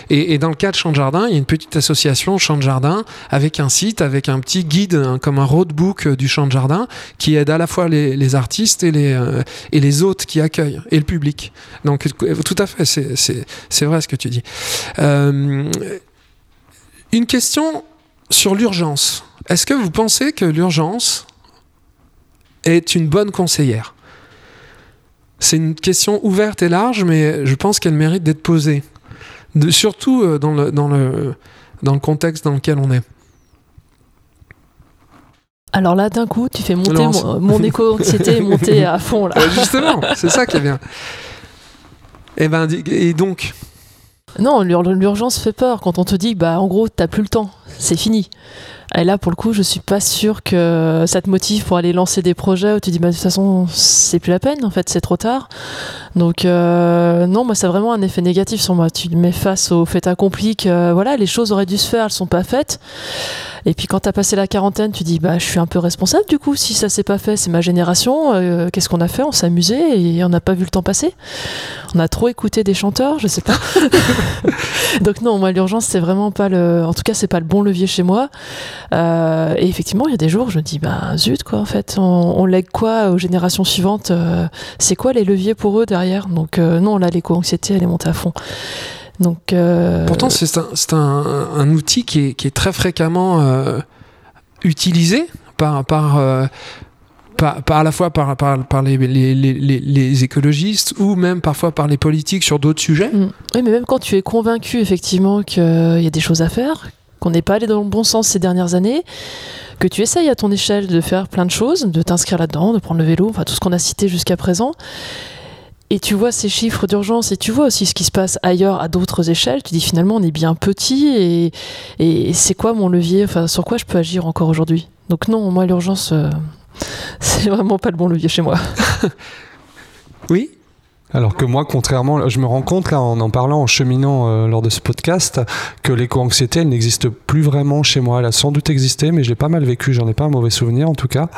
[SPEAKER 1] et, et dans le cas de Champ de Jardin, il y a une petite association Champ de Jardin avec un site, avec un petit guide, hein, comme un roadbook du Champ de Jardin, qui aide à la fois les, artistes et les, euh, et les hôtes qui accueillent, et le public. Donc tout à fait, c'est vrai ce que tu dis. Euh, une question sur l'urgence. Est-ce que vous pensez que l'urgence est une bonne conseillère? C'est une question ouverte et large, mais je pense qu'elle mérite d'être posée. De, surtout euh, dans le, dans, le, dans le contexte dans lequel on est.
[SPEAKER 3] Alors là, d'un coup, tu fais monter mon, mon éco-anxiété monter à fond. Là.
[SPEAKER 1] Justement, c'est ça qui est bien. Et, ben, et donc
[SPEAKER 3] Non, l'urgence fait peur quand on te dit, bah, en gros, t'as plus le temps, c'est fini. Et là, pour le coup, je suis pas sûre que ça te motive pour aller lancer des projets où tu dis, bah, de toute façon, c'est plus la peine, en fait, c'est trop tard. Donc, euh, non, moi, c'est vraiment un effet négatif sur moi. Tu mets face au fait accompli que, voilà, les choses auraient dû se faire, elles sont pas faites. Et puis, quand tu as passé la quarantaine, tu dis, bah, je suis un peu responsable, du coup, si ça s'est pas fait, c'est ma génération. Euh, Qu'est-ce qu'on a fait? On s'est amusé et on n'a pas vu le temps passer. On a trop écouté des chanteurs, je sais pas. Donc, non, moi, l'urgence, c'est vraiment pas le, en tout cas, c'est pas le bon levier chez moi. Euh, et effectivement, il y a des jours je me dis, ben zut, quoi, en fait, on, on lègue quoi aux générations suivantes euh, C'est quoi les leviers pour eux derrière? Donc, euh, non, là, l'éco-anxiété, elle est montée à fond. Donc,
[SPEAKER 1] Pourtant, c'est un, un- un outil qui est, qui est très fréquemment utilisé par, par, par, par à la fois par, par, par les, les, les, les- les écologistes ou même parfois par les politiques sur d'autres sujets.
[SPEAKER 3] Mm. Oui, mais même quand tu es convaincu effectivement qu'il y a des choses à faire, qu'on n'est pas allé dans le bon sens ces dernières années, que tu essayes à ton échelle de faire plein de choses, de t'inscrire là-dedans, de prendre le vélo, enfin tout ce qu'on a cité jusqu'à présent, et tu vois ces chiffres d'urgence et tu vois aussi ce qui se passe ailleurs à d'autres échelles, tu dis finalement on est bien petit et, c'est quoi mon levier, enfin sur quoi je peux agir encore aujourd'hui? Donc non, moi l'urgence, euh, c'est vraiment pas le bon levier chez moi.
[SPEAKER 1] Oui?
[SPEAKER 2] Alors que moi, contrairement, je me rends compte là en en parlant, en cheminant euh, lors de ce podcast, que l'éco-anxiété, elle n'existe plus vraiment chez moi. Elle a sans doute existé, mais je l'ai pas mal vécu. J'en ai pas un mauvais souvenir en tout cas.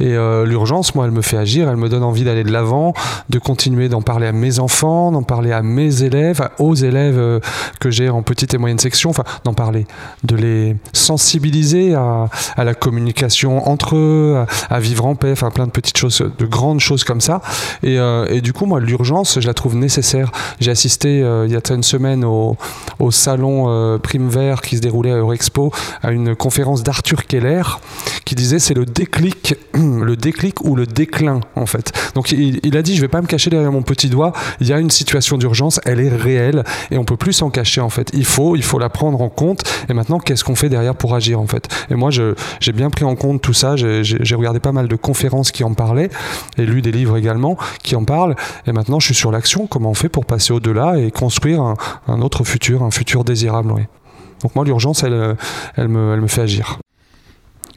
[SPEAKER 2] Et euh, l'urgence, moi, elle me fait agir. Elle me donne envie d'aller de l'avant, de continuer d'en parler à mes enfants, d'en parler à mes élèves, aux élèves euh, que j'ai en petite et moyenne section. Enfin, d'en parler, de les sensibiliser à, la communication entre eux, à, vivre en paix. Enfin, plein de petites choses, de grandes choses comme ça. Et du coup, moi, l'urgence, je la trouve nécessaire. J'ai assisté euh, il y a une semaine au, salon euh, Prime Vert qui se déroulait à Eurexpo à une conférence d'Arthur Keller qui disait c'est le déclic, le déclic ou le déclin en fait. Donc il, il a dit je vais pas me cacher derrière mon petit doigt. Il y a une situation d'urgence, elle est réelle et on peut plus s'en cacher en fait. Il faut, il faut la prendre en compte. Et maintenant qu'est-ce qu'on fait derrière pour agir en fait? Et moi j'ai bien pris en compte tout ça. J'ai regardé pas mal de conférences qui en parlaient et lu des livres également qui en parlent. Et maintenant, je suis sur l'action. Comment on fait pour passer au-delà et construire un, autre futur, un futur désirable. Donc moi, l'urgence, elle, euh, elle me fait agir.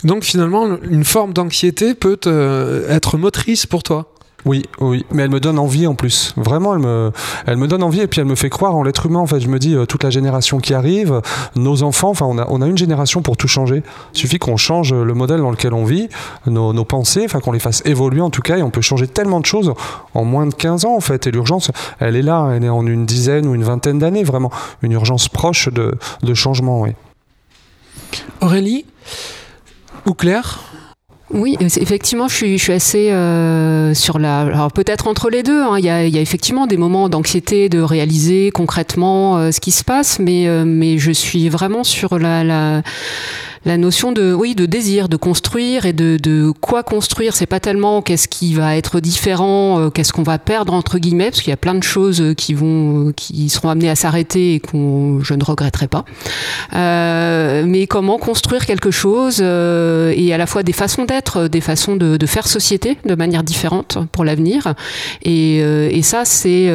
[SPEAKER 1] Donc finalement, une forme d'anxiété peut euh, être motrice pour toi?
[SPEAKER 2] Oui, oui, mais elle me donne envie en plus. Vraiment, elle me, elle me donne envie et puis elle me fait croire en l'être humain. En fait, je me dis euh, toute la génération qui arrive, nos enfants. Enfin, on a, on a une génération pour tout changer. Il suffit qu'on change le modèle dans lequel on vit, nos, nos pensées, enfin qu'on les fasse évoluer en tout cas, et on peut changer tellement de choses en moins de 15 ans en fait. Et l'urgence, elle est là, elle est en une dizaine ou une vingtaine d'années, vraiment. Une urgence proche de, de changement.
[SPEAKER 1] Aurélie ou Claire?
[SPEAKER 5] Oui, euh, effectivement, je suis, je suis assez euh, sur la. Alors peut-être entre les deux. hein, Il y, a, il y a effectivement des moments d'anxiété de réaliser concrètement euh, ce qui se passe, mais euh, mais je suis vraiment sur la. la la notion de oui de désir de construire et de, quoi construire. C'est pas tellement qu'est-ce qui va être différent euh, qu'est-ce qu'on va perdre entre guillemets parce qu'il y a plein de choses euh, qui vont euh, qui seront amenées à s'arrêter et qu'on je ne regretterai pas. Mais comment construire quelque chose et à la fois des façons d'être des façons de, faire société de manière différente pour l'avenir. Et, et ça c'est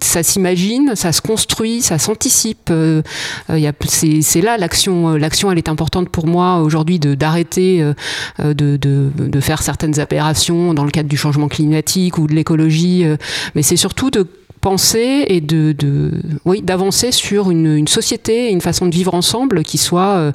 [SPEAKER 5] ça s'imagine ça se construit ça s'anticipe. C'est là l'action l'action est importante pour moi aujourd'hui d'arrêter euh, euh, de, faire certaines aberrations dans le cadre du changement climatique ou de l'écologie euh, mais c'est surtout de penser et de, oui d'avancer sur une, société et une façon de vivre ensemble qui soit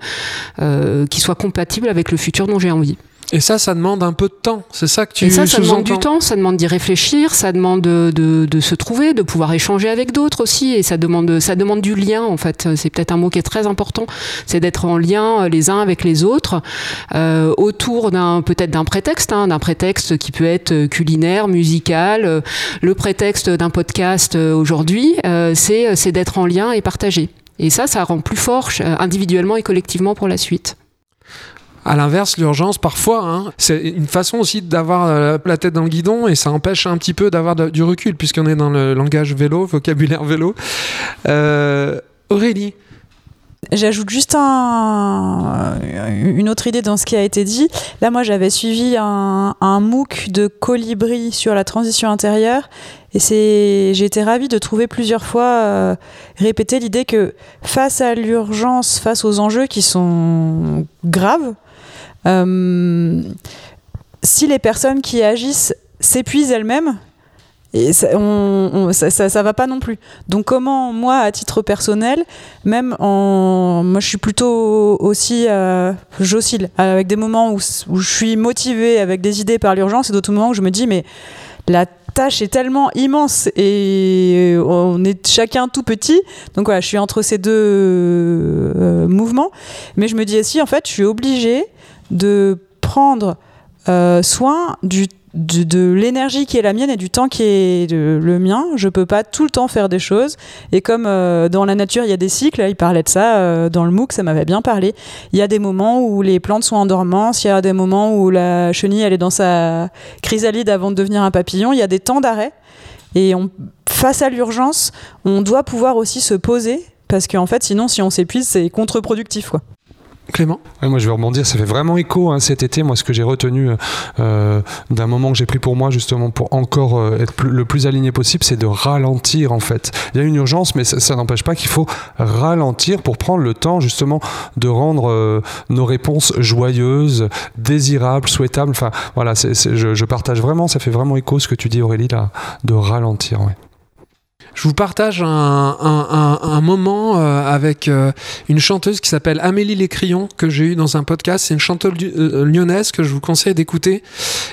[SPEAKER 5] qui soit compatible avec le futur dont j'ai envie
[SPEAKER 1] Et ça, ça demande un peu de temps. C'est ça que tu
[SPEAKER 5] et ça, ça demande du temps, ça demande d'y réfléchir, ça demande de, de, de se trouver, de pouvoir échanger avec d'autres aussi, et ça demande, ça demande du lien en fait. C'est peut-être un mot qui est très important, c'est d'être en lien euh, les uns avec les autres euh, autour d'un peut-être d'un prétexte, hein, d'un prétexte qui peut être euh, culinaire, musical. Euh, Le prétexte d'un podcast aujourd'hui, euh, c'est c'est d'être en lien et partager. Et ça, ça rend plus fort individuellement et collectivement pour la suite.
[SPEAKER 1] À l'inverse, l'urgence, parfois, hein, c'est une façon aussi d'avoir euh, la tête dans le guidon et ça empêche un petit peu d'avoir du recul puisqu'on est dans le langage vélo, vocabulaire vélo. Euh, Aurélie,
[SPEAKER 4] J'ajoute juste un, une autre idée dans ce qui a été dit. Là, moi, j'avais suivi un, MOOC de Colibri sur la transition intérieure. Et j'ai été ravie de trouver plusieurs fois euh, répéter l'idée que face à l'urgence, face aux enjeux qui sont graves, euh, si les personnes qui agissent s'épuisent elles-mêmes, ça, on, va pas non plus. Donc comment moi, à titre personnel, même en, moi je suis plutôt aussi, euh, j'oscille avec des moments où, je suis motivée avec des idées par l'urgence et d'autres moments où je me dis mais la tâche est tellement immense et on est chacun tout petit. Donc voilà, je suis entre ces deux euh, mouvements. Mais je me dis aussi, en fait, je suis obligée de prendre euh, soin de, l'énergie qui est la mienne et du temps qui est le, mien. Je peux pas tout le temps faire des choses. Et comme euh, dans la nature, il y a des cycles, il parlait de ça euh, dans le MOOC, ça m'avait bien parlé. Il y a des moments où les plantes sont en dormance, il y a des moments où la chenille elle est dans sa chrysalide avant de devenir un papillon. Il y a des temps d'arrêt. Et face à l'urgence, on doit pouvoir aussi se poser parce qu'en fait, sinon, si on s'épuise, c'est contre-productif. Quoi.
[SPEAKER 1] Clément
[SPEAKER 2] Ouais, moi, je vais rebondir. Ça fait vraiment écho hein, cet été. Moi, ce que j'ai retenu euh, d'un moment que j'ai pris pour moi, justement, pour encore euh, être le plus aligné possible, c'est de ralentir, en fait. Il y a une urgence, mais ça, n'empêche pas qu'il faut ralentir pour prendre le temps, justement, de rendre euh, nos réponses joyeuses, désirables, souhaitables. Enfin, voilà, c'est- je, je partage vraiment. Ça fait vraiment écho ce que tu dis, Aurélie, là, de ralentir. Ouais.
[SPEAKER 1] Je vous partage un, moment euh, avec euh, une chanteuse qui s'appelle Amélie Lécrion, que j'ai eu dans un podcast. C'est une chanteuse euh, lyonnaise que je vous conseille d'écouter.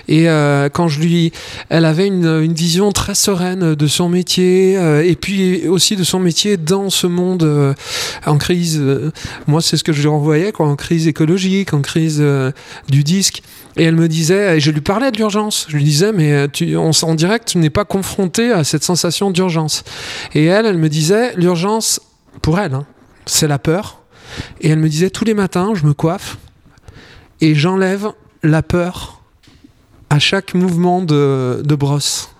[SPEAKER 1] Et quand je lui. Elle avait une, vision très sereine de son métier, et puis aussi de son métier dans ce monde en crise. moi, c'est ce que je lui renvoyais, quoi, en crise écologique, en crise du disque. Et elle me disait, et je lui parlais de l'urgence. Je lui disais, mais euh, tu, on, en direct, tu n'es pas confronté à cette sensation d'urgence. Et elle, elle me disait, l'urgence, pour elle, hein, c'est la peur. Et elle me disait, tous les matins, je me coiffe et j'enlève la peur à chaque mouvement de, de brosse.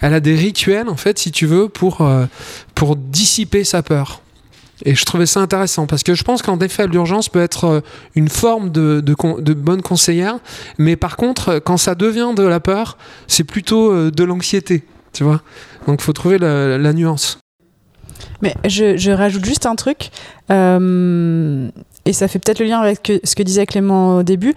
[SPEAKER 1] Elle a des rituels, en fait, si tu veux, pour, euh, pour dissiper sa peur. Et je trouvais ça intéressant parce que je pense qu'en effet, l'urgence peut être euh, une forme de, de, bonne conseillère, mais par contre, euh, quand ça devient de la peur, c'est plutôt euh, de l'anxiété, tu vois. Donc, faut trouver la, nuance.
[SPEAKER 4] Mais je, je rajoute juste un truc, et ça fait peut-être le lien avec ce que disait Clément au début.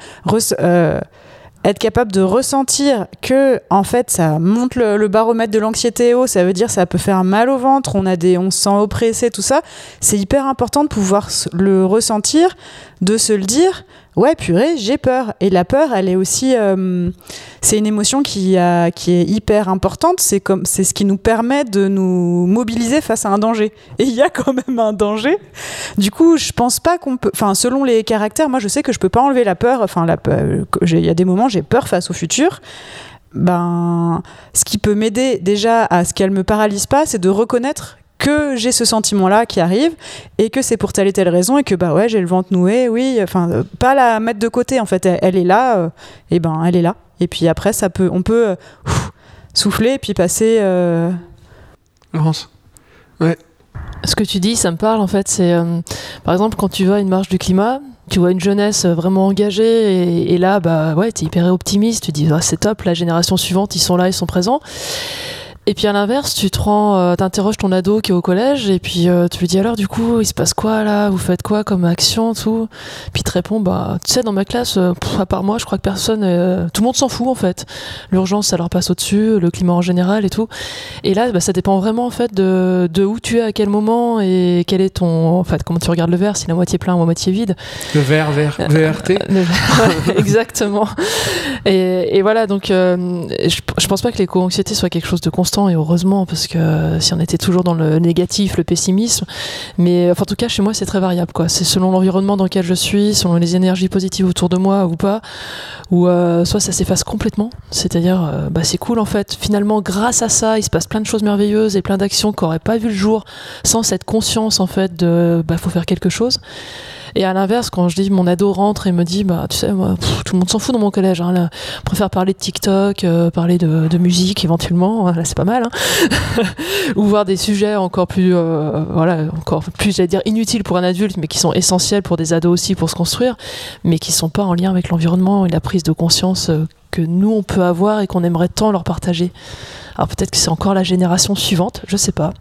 [SPEAKER 4] Être capable de ressentir que en fait ça monte le, baromètre de l'anxiété haut, ça veut dire ça peut faire mal au ventre, on a des, on se sent oppressé, tout ça. C'est hyper important de pouvoir le ressentir, de se le dire. Ouais, purée, j'ai peur. Et la peur, elle est aussi, euh, c'est une émotion qui, a, qui est hyper importante. C'est comme, c'est ce qui nous permet de nous mobiliser face à un danger. Et il y a quand même un danger. Du coup, je pense pas qu'on peut. Enfin, selon les caractères, moi, je sais que je peux pas enlever la peur. Enfin, il y a des moments, j'ai peur face au futur. Ben, ce qui peut m'aider déjà à ce qu'elle me paralyse pas, c'est de reconnaître que j'ai ce sentiment-là qui arrive et que c'est pour telle et telle raison et que bah ouais j'ai le ventre noué, oui, enfin euh, pas la mettre de côté en fait, elle, elle est là, euh, et ben elle est là. Et puis après ça peut, on peut euh, ouf, souffler et puis passer. euh,
[SPEAKER 1] Laurence
[SPEAKER 3] Ce que tu dis, ça me parle en fait. C'est euh, par exemple quand tu vas à une marche du climat, tu vois une jeunesse vraiment engagée et, et là, bah ouais, t'es hyper optimiste. Tu dis Ah, c'est top, la génération suivante, ils sont là, ils sont présents. Et puis à l'inverse, tu te rends, euh, t'interroges ton ado qui est au collège et puis euh, tu lui dis alors du coup, il se passe quoi là? Vous faites quoi comme action tout? Puis il te répond bah tu sais dans ma classe, euh, pff, à part moi, je crois que personne, tout le monde s'en fout en fait. L'urgence, ça leur passe au-dessus, le climat en général et tout. Et là, bah, ça dépend vraiment en fait de, de où tu es à quel moment et quel est ton, en fait, comment tu regardes le verre, s'il est à moitié plein ou à moitié vide.
[SPEAKER 1] Le VR, VR, VRT
[SPEAKER 3] exactement. Et, et voilà, donc je, je pense pas que l'éco-anxiété soit quelque chose de constant et heureusement parce que si on était toujours dans le négatif, le pessimisme, mais enfin, en tout cas chez moi c'est très variable. C'est selon l'environnement dans lequel je suis, selon les énergies positives autour de moi ou pas, ou euh, soit ça s'efface complètement. C'est-à-dire euh, bah, c'est cool en fait. Finalement grâce à ça il se passe plein de choses merveilleuses et plein d'actions qui n'auraient pas vu le jour sans cette conscience en fait de bah faut faire quelque chose. Et à l'inverse, quand je dis mon ado rentre et me dit, bah tu sais, tout le monde s'en fout dans mon collège. Hein, préfère parler de TikTok, euh, parler de, musique éventuellement. Là, c'est pas mal. Hein. Ou voir des sujets encore plus, euh, voilà, encore plus, j'allais dire inutiles pour un adulte, mais qui sont essentiels pour des ados aussi pour se construire, mais qui sont pas en lien avec l'environnement et la prise de conscience euh, que nous on peut avoir et qu'on aimerait tant leur partager. Alors peut-être que c'est encore la génération suivante, je sais pas.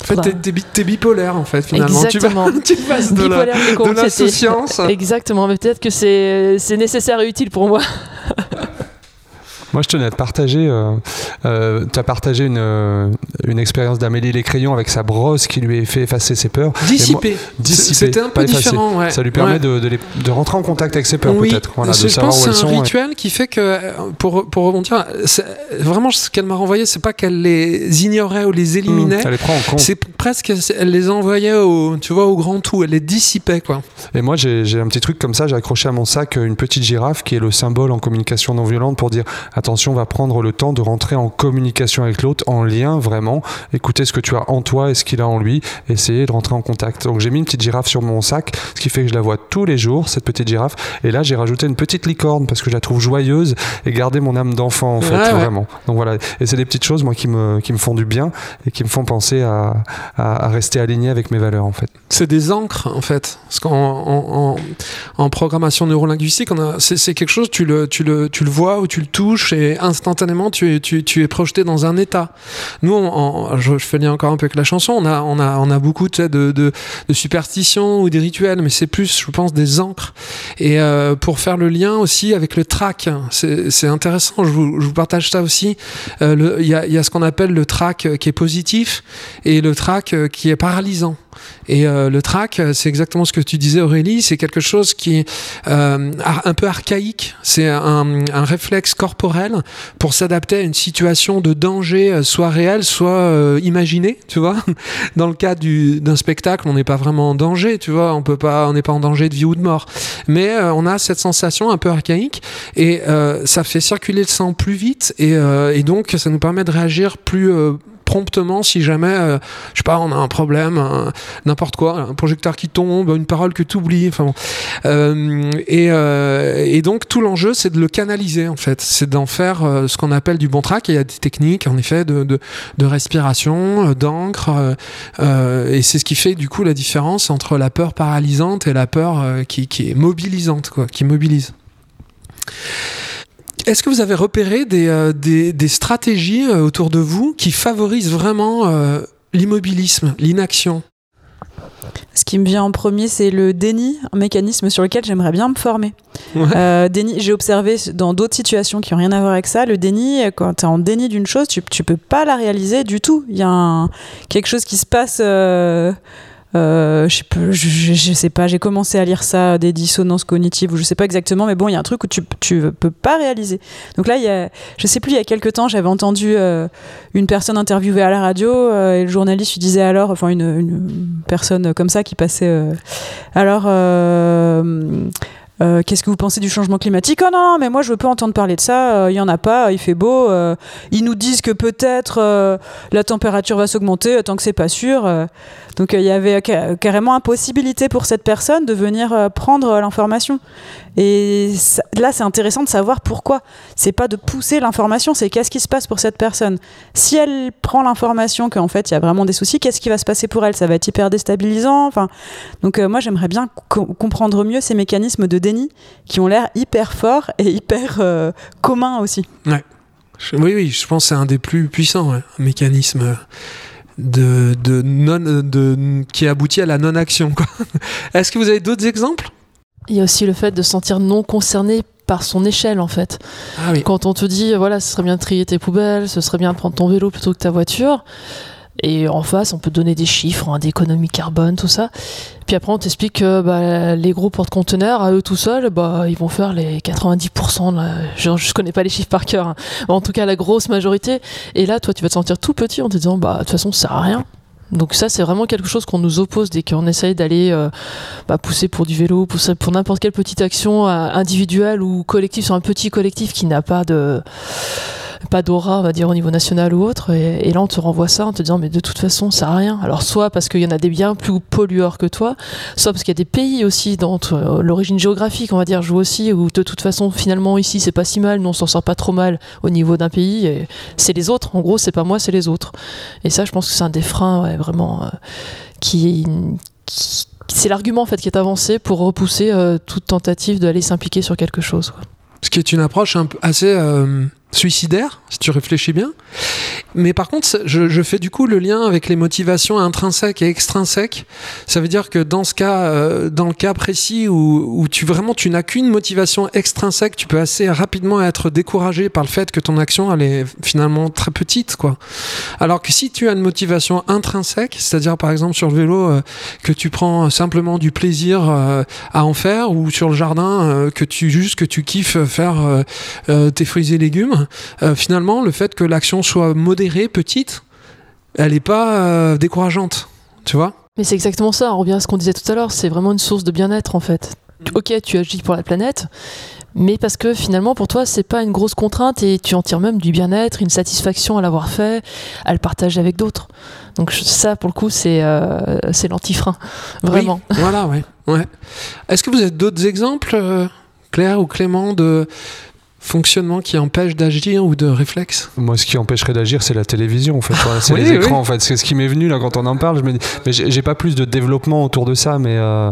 [SPEAKER 1] En fait,
[SPEAKER 3] Faudra-
[SPEAKER 1] t'es- t'es bi- t'es bipolaire, en fait, finalement.
[SPEAKER 3] Exactement.
[SPEAKER 1] Tu, vas, tu passes de l'insouciance.
[SPEAKER 3] Exactement, mais peut-être que c'est c'est nécessaire et utile pour moi.
[SPEAKER 2] Moi, je tenais à te partager. Euh, euh, tu as partagé une, euh, une expérience d'Amélie les crayons avec sa brosse qui lui a fait effacer ses peurs.
[SPEAKER 1] Dissiper. C'était un peu différent. Ouais.
[SPEAKER 2] Ça lui permet de, de, de, rentrer en contact avec ses peurs, peut-être.
[SPEAKER 1] Voilà, je pense que c'est un rituel qui fait que, pour, pour rebondir, vraiment ce qu'elle m'a renvoyé, c'est pas qu'elle les ignorait ou les éliminait.
[SPEAKER 2] Elle les prend en compte.
[SPEAKER 1] C'est presque, elle les envoyait au, tu vois, au grand tout. Elle les dissipait, quoi.
[SPEAKER 2] Et moi, j'ai un petit truc comme ça. J'ai accroché à mon sac une petite girafe qui est le symbole en communication non violente pour dire attention, on va prendre le temps de rentrer en communication avec l'autre, en lien vraiment, écouter ce que tu as en toi et ce qu'il a en lui, essayer de rentrer en contact. Donc j'ai mis une petite girafe sur mon sac, ce qui fait que je la vois tous les jours, cette petite girafe. Et là, j'ai rajouté une petite licorne parce que je la trouve joyeuse et garder mon âme d'enfant en fait, vraiment. Donc voilà, et c'est des petites choses moi qui me, qui me font du bien et qui me font penser à, à, rester aligné avec mes valeurs en fait.
[SPEAKER 1] C'est des encres en fait. Parce qu'en en, en, programmation neurolinguistique, c'est quelque chose, tu le, tu, le, tu le vois ou tu le touches et instantanément tu es, projeté dans un état. Nous, je, fais lien encore un peu avec la chanson, on a, beaucoup de, superstitions ou des rituels, mais c'est plus, je pense, des encres. Et euh, pour faire le lien aussi avec le trac, c'est intéressant, je vous, je partage ça aussi. Euh, il y, a, y, a, ce qu'on appelle le trac qui est positif et le trac qui est paralysant. Et euh, le trac, c'est exactement ce que tu disais Aurélie, c'est quelque chose qui est euh, un peu archaïque, c'est un, réflexe corporel pour s'adapter à une situation de danger, euh, soit réelle, soit euh, imaginée, tu vois. Dans le cas d'un spectacle, on n'est pas vraiment en danger, tu vois, on n'est pas en danger de vie ou de mort, mais on a cette sensation un peu archaïque et ça fait circuler le sang plus vite et donc ça nous permet de réagir plus promptement si jamais, euh, je sais pas, on a un problème, n'importe quoi, un projecteur qui tombe, une parole que tu oublies. Enfin euh, et, euh, et, donc tout l'enjeu, c'est de le canaliser en fait, c'est d'en faire ce qu'on appelle du bon track. il y a des techniques en effet de, de, de respiration, d'encre, et c'est ce qui fait du coup la différence entre la peur paralysante et la peur qui, qui est mobilisante, quoi, qui mobilise. Est-ce que vous avez repéré des, euh, des, stratégies euh, autour de vous qui favorisent vraiment euh, l'immobilisme, l'inaction?
[SPEAKER 4] Ce qui me vient en premier, c'est le déni, un mécanisme sur lequel j'aimerais bien me former. déni, j'ai observé dans d'autres situations qui n'ont rien à voir avec ça, le déni, quand tu es en déni d'une chose, tu, ne peux pas la réaliser du tout. Il y a quelque chose qui se passe. Euh, je, sais je, sais pas, j'ai commencé à lire ça, des dissonances cognitives, ou je sais pas exactement, mais bon, il y a un truc où tu, tu peux pas réaliser. Donc là, y je sais plus, il y a quelques temps, j'avais entendu euh, une personne interviewée à la radio, euh, et le journaliste lui disait alors, enfin, une, personne comme ça qui passait, alors, euh, qu'est-ce que vous pensez du changement climatique? Oh non, mais moi je veux pas entendre parler de ça, il euh, y en a pas, il fait beau. Euh, ils nous disent que peut-être la température va s'augmenter tant que c'est pas sûr. Donc il y avait carrément impossibilité pour cette personne de venir prendre l'information. Et là, c'est intéressant de savoir pourquoi. C'est pas de pousser l'information, c'est qu'est-ce qui se passe pour cette personne. Si elle prend l'information qu'en fait il y a vraiment des soucis, qu'est-ce qui va se passer pour elle? Ça va être hyper déstabilisant. Enfin, donc moi j'aimerais bien comprendre mieux ces mécanismes de déni qui ont l'air hyper forts et hyper euh, communs aussi.
[SPEAKER 1] Ouais. Oui, oui, je pense que c'est un des plus puissants, mécanisme de, de non, de, qui aboutit à la non-action. Est-ce que vous avez d'autres exemples?
[SPEAKER 3] Il y a aussi le fait de se sentir non concerné par son échelle en fait. Ah Quand on te dit voilà, ce serait bien de trier tes poubelles, ce serait bien de prendre ton vélo plutôt que ta voiture, et en face, on peut donner des chiffres hein, d'économie carbone, tout ça. Puis après, on t'explique que bah, les gros porte-conteneurs, à eux tout seuls, bah, ils vont faire les 90%. je, ne connais pas les chiffres par cœur. Hein. En tout cas, la grosse majorité. Et là, toi, tu vas te sentir tout petit en te disant, bah, de toute façon, ça sert à rien. Donc ça, c'est vraiment quelque chose qu'on nous oppose dès qu'on essaye d'aller euh, bah, pousser pour du vélo, pour n'importe quelle petite action euh, individuelle ou collective sur un petit collectif qui n'a pas de pas d'aura, on va dire, au niveau national ou autre. Et, là, on te renvoie ça en te disant, mais de toute façon, ça à rien. Alors, soit parce qu'il y en a des bien plus pollueurs que toi, soit parce qu'il y a des pays aussi dont euh, l'origine géographique, on va dire, joue aussi, où de toute façon, finalement, ici, c'est pas si mal, nous, on s'en sort pas trop mal au niveau d'un pays. C'est les autres. En gros, c'est pas moi, c'est les autres. Et ça, je pense que c'est un des freins, euh, c'est l'argument en fait qui est avancé pour repousser euh, toute tentative d'aller s'impliquer sur quelque chose.
[SPEAKER 1] Ce qui est une approche assez suicidaire, si tu réfléchis bien. Mais par contre, je, je, fais du coup le lien avec les motivations intrinsèques et extrinsèques. Ça veut dire que dans ce cas, euh, dans le cas précis où, où tu vraiment tu n'as qu'une motivation extrinsèque, tu peux assez rapidement être découragé par le fait que ton action elle est finalement très petite, quoi. Alors que si tu as une motivation intrinsèque, c'est-à-dire par exemple sur le vélo euh, que tu prends simplement du plaisir euh, à en faire, ou sur le jardin que tu juste que tu kiffes faire tes fruits et légumes, finalement le fait que l'action soit modérée petite, elle n'est pas euh, décourageante, tu vois
[SPEAKER 3] Mais c'est exactement ça, on revient à ce qu'on disait tout à l'heure, c'est vraiment une source de bien-être en fait. Ok, tu agis pour la planète, mais parce que finalement pour toi c'est pas une grosse contrainte et tu en tires même du bien-être, une satisfaction à l'avoir fait, à le partager avec d'autres. Donc ça pour le coup c'est euh, c'est l'antifrein, vraiment.
[SPEAKER 1] Oui, voilà, ouais. ouais. Est-ce que vous avez d'autres exemples, euh, Claire ou Clément, de fonctionnement qui empêche d'agir ou de réflexe
[SPEAKER 2] Moi, ce qui empêcherait d'agir, c'est la télévision, en fait. c'est oui, les écrans, en fait. C'est ce qui m'est venu là quand on en parle. Je me dis, mais j'ai pas plus de développement autour de ça, mais euh,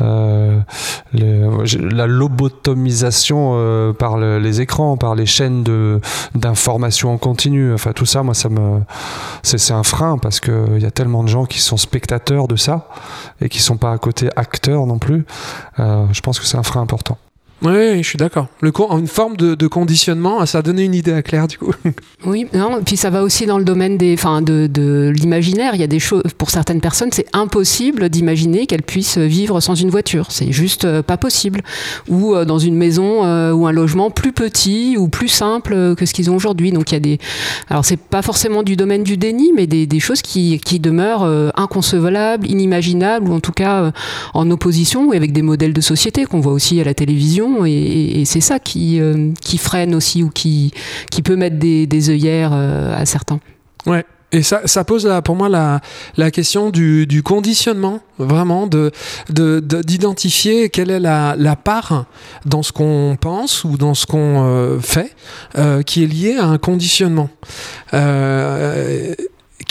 [SPEAKER 2] euh, la lobotomisation euh, par le, les écrans, par les chaînes de d'information en continu, enfin tout ça, moi, ça me, c'est un frein parce que il y a tellement de gens qui sont spectateurs de ça et qui sont pas à côté acteurs non plus. Euh, je pense que c'est un frein important.
[SPEAKER 1] Oui, je suis d'accord. Une forme de, conditionnement, ça a donné une idée à Claire du coup.
[SPEAKER 5] Oui, non, puis ça va aussi dans le domaine des, de, l'imaginaire. Il y a des choses pour certaines personnes, c'est impossible d'imaginer qu'elles puissent vivre sans une voiture. C'est juste euh, pas possible. Ou euh, dans une maison euh, ou un logement plus petit ou plus simple que ce qu'ils ont aujourd'hui. Donc il y a des, alors c'est pas forcément du domaine du déni, mais des, choses qui, demeurent inconcevables, inimaginables ou en tout cas en opposition et avec des modèles de société qu'on voit aussi à la télévision et, c'est ça qui, euh, qui freine aussi ou qui, qui peut mettre des, œillères euh, à certains.
[SPEAKER 1] Ouais. Et ça, pose pour moi la, la question du, du conditionnement, vraiment, de, d'identifier de, quelle est la, la part dans ce qu'on pense ou dans ce qu'on euh, fait qui est liée à un conditionnement.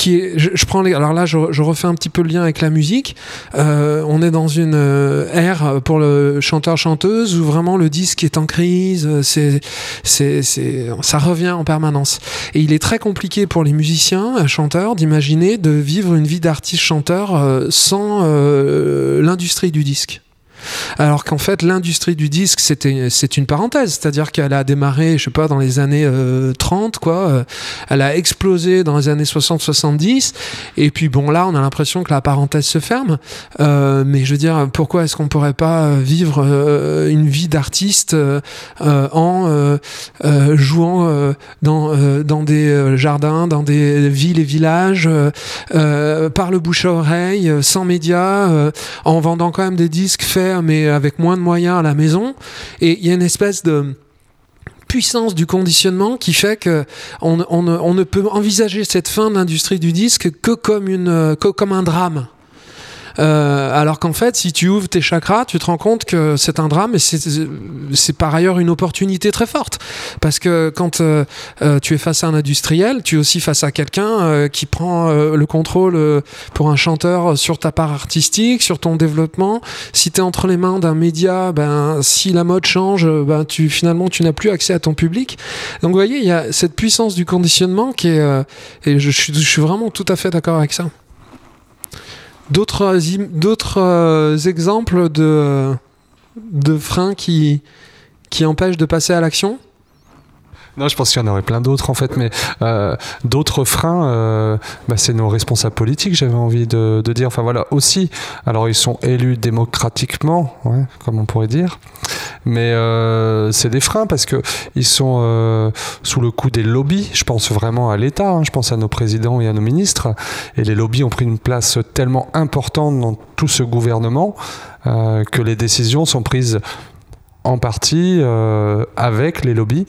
[SPEAKER 1] Qui est, je, je, prends les, alors là, je, je, refais un petit peu le lien avec la musique. Euh, on est dans une euh, ère pour le chanteur-chanteuse où vraiment le disque est en crise. C'est, c'est, c'est, ça revient en permanence. Et il est très compliqué pour les musiciens, chanteurs, d'imaginer de vivre une vie d'artiste-chanteur euh, sans euh, l'industrie du disque. Alors qu'en fait, l'industrie du disque, c'est une parenthèse. C'est-à-dire qu'elle a démarré, je sais pas, dans les années euh, 30, quoi. Elle a explosé dans les années 60-70. Et puis, bon, là, on a l'impression que la parenthèse se ferme. Euh, mais je veux dire, pourquoi est-ce qu'on pourrait pas vivre euh, une vie d'artiste euh, en euh, jouant dans, dans des jardins, dans des villes et villages, par le bouche à oreille, sans médias, en vendant quand même des disques faits mais avec moins de moyens à la maison. Et il y a une espèce de puissance du conditionnement qui fait que on, ne peut envisager cette fin de l'industrie du disque que comme, une, que comme un drame. Euh, alors qu'en fait, si tu ouvres tes chakras, tu te rends compte que c'est un drame et c'est par ailleurs une opportunité très forte. Parce que quand euh, euh, tu es face à un industriel, tu es aussi face à quelqu'un euh, qui prend euh, le contrôle pour un chanteur sur ta part artistique, sur ton développement. Si tu es entre les mains d'un média, ben, si la mode change, ben, tu, finalement, tu n'as plus accès à ton public. Donc vous voyez, il y a cette puissance du conditionnement qui est... et je suis vraiment tout à fait d'accord avec ça. D'autres, euh, exemples de, freins qui empêchent de passer à l'action?
[SPEAKER 2] Non, je pense qu'il y en aurait plein d'autres en fait, mais euh, d'autres freins, euh, bah, c'est nos responsables politiques, j'avais envie de, dire. Enfin voilà, aussi, alors ils sont élus démocratiquement, comme on pourrait dire, mais euh, c'est des freins parce que ils sont sous le coup des lobbies. Je pense vraiment à l'État, hein, je pense à nos présidents et à nos ministres, et les lobbies ont pris une place tellement importante dans tout ce gouvernement que les décisions sont prises en partie euh, avec les lobbies.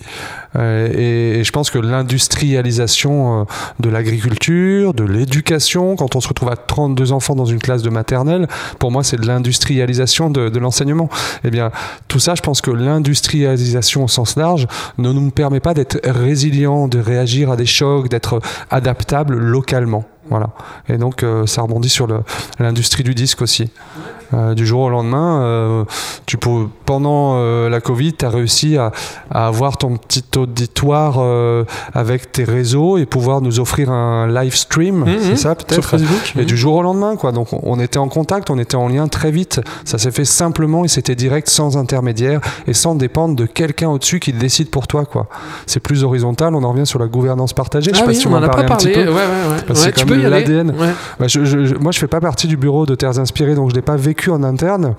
[SPEAKER 2] Euh, et, je pense que l'industrialisation euh, de l'agriculture, de l'éducation, quand on se retrouve à 32 enfants dans une classe de maternelle, pour moi c'est de l'industrialisation de, de l'enseignement. Eh bien, tout ça, je pense que l'industrialisation au sens large ne nous permet pas d'être résilients, de réagir à des chocs, d'être adaptable localement. Voilà. Et donc, ça rebondit sur l'industrie du disque aussi. Euh, du jour au lendemain, euh, tu peux, pendant euh, la Covid, tu as réussi à, à avoir ton petit auditoire avec tes réseaux et pouvoir nous offrir un live stream,
[SPEAKER 1] Mhm.
[SPEAKER 2] c'est ça
[SPEAKER 1] Sur
[SPEAKER 2] peut-être
[SPEAKER 1] Facebook.
[SPEAKER 2] et du jour au lendemain, quoi. Donc, on était en contact, on était en lien très vite. Ça s'est fait simplement et c'était direct, sans intermédiaire et sans dépendre de quelqu'un au-dessus qui décide pour toi, quoi. C'est plus horizontal. On en revient sur la gouvernance partagée. Je sais
[SPEAKER 1] Ah
[SPEAKER 2] pas
[SPEAKER 1] oui,
[SPEAKER 2] si
[SPEAKER 1] on en a pas
[SPEAKER 2] un petit
[SPEAKER 1] parlé.
[SPEAKER 2] peu.
[SPEAKER 1] Ouais, ouais, ouais.
[SPEAKER 2] C'est
[SPEAKER 1] tu
[SPEAKER 2] comme l'ADN. Bah, moi, je fais pas partie du bureau de Terres Inspirées, donc je l'ai pas vécu en interne.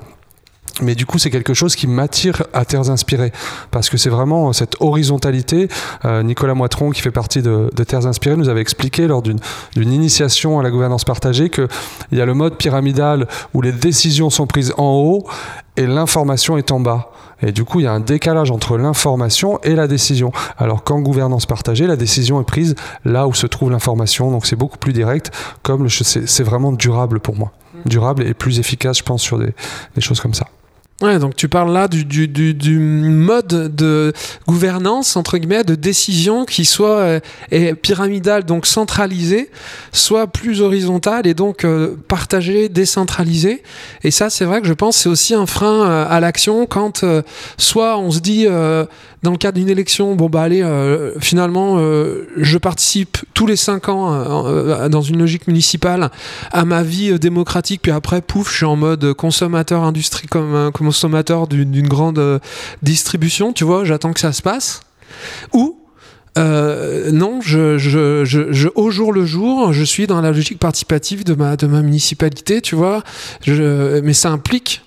[SPEAKER 2] Mais du coup, c'est quelque chose qui m'attire à Terres Inspirées. Parce que c'est vraiment cette horizontalité. Euh, Nicolas Moitron, qui fait partie de, Terres Inspirées, nous avait expliqué lors d'une initiation à la gouvernance partagée qu'il y a le mode pyramidal où les décisions sont prises en haut et l'information est en bas. Et du coup, il y a un décalage entre l'information et la décision. Alors qu'en gouvernance partagée, la décision est prise là où se trouve l'information. Donc c'est beaucoup plus direct. Comme c'est vraiment durable pour moi. Durable et plus efficace, je pense, sur des, des choses comme ça.
[SPEAKER 1] Ouais, donc tu parles là du, du, du, mode de gouvernance, entre guillemets, de décision qui soit euh, est pyramidal, donc centralisé, soit plus horizontal et donc euh, partagé, décentralisé. Et ça, c'est vrai que je pense c'est aussi un frein euh, à l'action quand euh, soit on se dit euh, dans le cadre d'une élection, bon bah allez, finalement, je participe tous les cinq ans dans une logique municipale à ma vie démocratique, puis après, pouf, je suis en mode consommateur industrie comme un consommateur d'une grande euh, distribution, tu vois, j'attends que ça se passe. Ou euh, non, je, je, je, au jour le jour, je suis dans la logique participative de ma, de ma municipalité, tu vois. Je, mais ça implique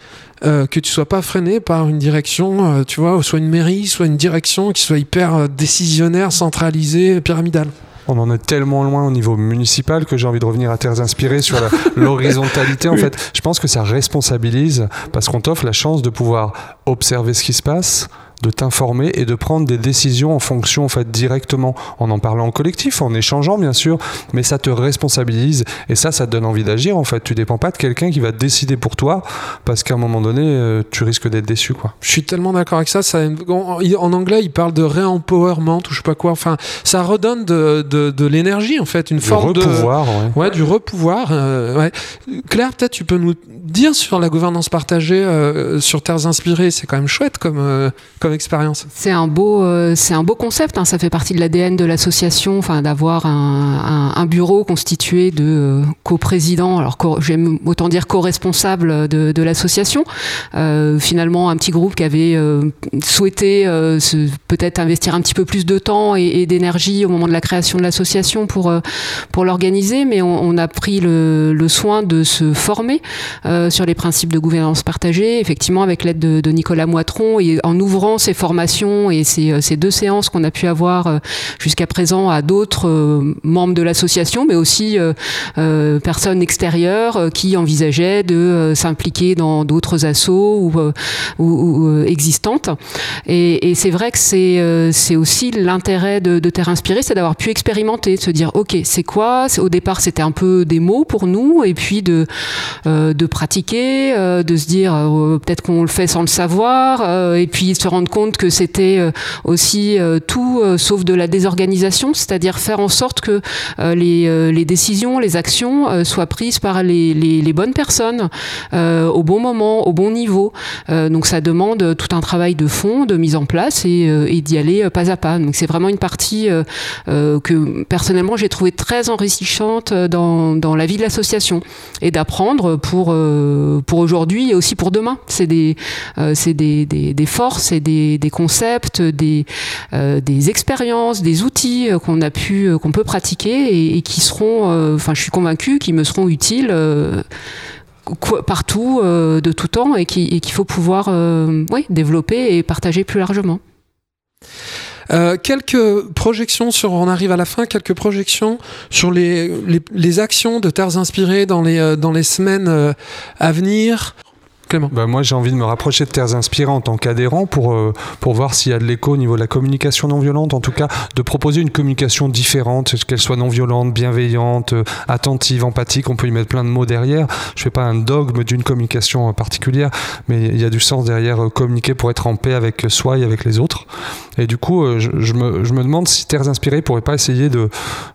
[SPEAKER 1] euh, que tu sois pas freiné par une direction, tu vois, soit une mairie, soit une direction qui soit hyper décisionnaire, centralisée, pyramidale.
[SPEAKER 2] On en est tellement loin au niveau municipal que j'ai envie de revenir à Terres Inspirées sur l'horizontalité. En fait, je pense que ça responsabilise parce qu'on t'offre la chance de pouvoir observer ce qui se passe, de t'informer et de prendre des décisions en fonction, en fait, directement, en en parlant en collectif, en échangeant, bien sûr, mais ça te responsabilise et ça, ça te donne envie d'agir, en fait. Tu dépends pas de quelqu'un qui va décider pour toi parce qu'à un moment donné, euh, tu risques d'être déçu, quoi.
[SPEAKER 1] Je suis tellement d'accord avec ça. ça en, en anglais, il parle de re-empowerment ou je sais pas quoi. Enfin, ça redonne de, de, de l'énergie, en fait, une
[SPEAKER 2] Du
[SPEAKER 1] forme de.
[SPEAKER 2] ouais.
[SPEAKER 1] Ouais, du repouvoir. euh, ouais. Claire, peut-être tu peux nous dire sur la gouvernance partagée, euh, sur Terres Inspirées, c'est quand même chouette comme, euh, comme expérience.
[SPEAKER 5] C'est un beau, euh, un beau concept. hein. Ça fait partie de l'ADN de l'association, d'avoir un, bureau constitué de euh, coprésidents. Alors j'aime autant dire co-responsables de, l'association. Euh, finalement, un petit groupe qui avait souhaité peut-être investir un petit peu plus de temps et, d'énergie au moment de la création de l'association pour pour l'organiser, mais on, a pris le, soin de se former sur les principes de gouvernance partagée, effectivement avec l'aide de, de Nicolas Moitron et en ouvrant ces formations et ces, euh, ces deux séances qu'on a pu avoir euh, jusqu'à présent à d'autres euh, membres de l'association, mais aussi personnes extérieures qui envisageaient de s'impliquer dans d'autres assos ou, existantes. Et, c'est vrai que c'est c'est aussi l'intérêt de, de Terre Inspirée, c'est d'avoir pu expérimenter, de se dire ok c'est quoi? Au départ c'était un peu des mots pour nous, et puis de de pratiquer, de se dire peut-être qu'on le fait sans le savoir, et puis se rendre compte que c'était euh, aussi euh, tout euh, sauf de la désorganisation, c'est-à-dire faire en sorte que les, décisions, les actions soient prises par les, bonnes personnes au bon moment, au bon niveau. Donc ça demande tout un travail de fond, de mise en place et, d'y aller pas à pas. Donc c'est vraiment une partie que personnellement j'ai trouvé très enrichissante dans, la vie de l'association et d'apprendre pour, pour aujourd'hui et aussi pour demain. C'est des, c'est des, des, des forces et des, des concepts, des, euh, des expériences, des outils euh, qu'on a pu, euh, qu'on peut pratiquer et, qui seront, enfin je suis convaincue, qui me seront utiles. partout, de tout temps, et qui- et qu'il faut pouvoir oui, développer et partager plus largement.
[SPEAKER 1] Quelques projections sur, on arrive à la fin, quelques projections sur les, les, les actions de Terres Inspirées dans les, dans les semaines à venir.
[SPEAKER 2] Bah, Moi, j'ai envie de me rapprocher de Terres Inspirées en tant qu'adhérent pour, euh, pour voir s'il y a de l'écho au niveau de la communication non violente. En tout cas, de proposer une communication différente, qu'elle soit non violente, bienveillante, euh, attentive, empathique. On peut y mettre plein de mots derrière. Je ne fais pas un dogme d'une communication particulière, mais il y a du sens derrière euh, communiquer pour être en paix avec soi et avec les autres. Et du coup, je, me, je me, demande si Terres Inspirées pourrait pas essayer de,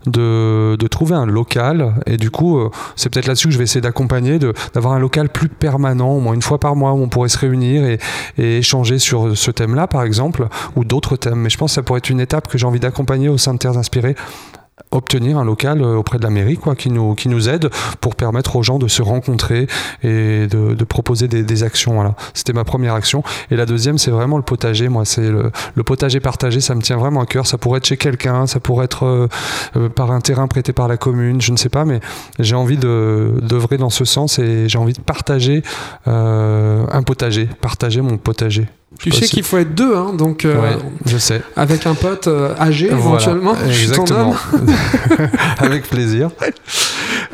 [SPEAKER 2] de, de, trouver un local. Et du coup, c'est peut-être là-dessus que je vais essayer d'accompagner, d'avoir un local plus permanent, au moins une fois par mois, où on pourrait se réunir et, et échanger sur ce thème-là, par exemple, ou d'autres thèmes. Mais je pense que ça pourrait être une étape que j'ai envie d'accompagner au sein de Terres Inspirées obtenir un local euh, auprès de la mairie quoi, qui, nous, qui nous aide pour permettre aux gens de se rencontrer et de, proposer des, actions. Voilà. C'était ma première action. Et la deuxième, c'est vraiment le potager. Moi, c'est le, potager partagé, ça me tient vraiment à cœur. Ça pourrait être chez quelqu'un, ça pourrait être euh, euh, par un terrain prêté par la commune, je ne sais pas, mais j'ai envie d'œuvrer dans ce sens et j'ai envie de partager un potager, partager mon potager.
[SPEAKER 1] Tu sais qu'il faut être deux, hein, donc euh,
[SPEAKER 2] ouais, je sais.
[SPEAKER 1] avec un pote euh, âgé
[SPEAKER 2] Voilà,
[SPEAKER 1] éventuellement. je suis ton
[SPEAKER 2] Exactement.
[SPEAKER 1] homme.
[SPEAKER 2] Avec plaisir.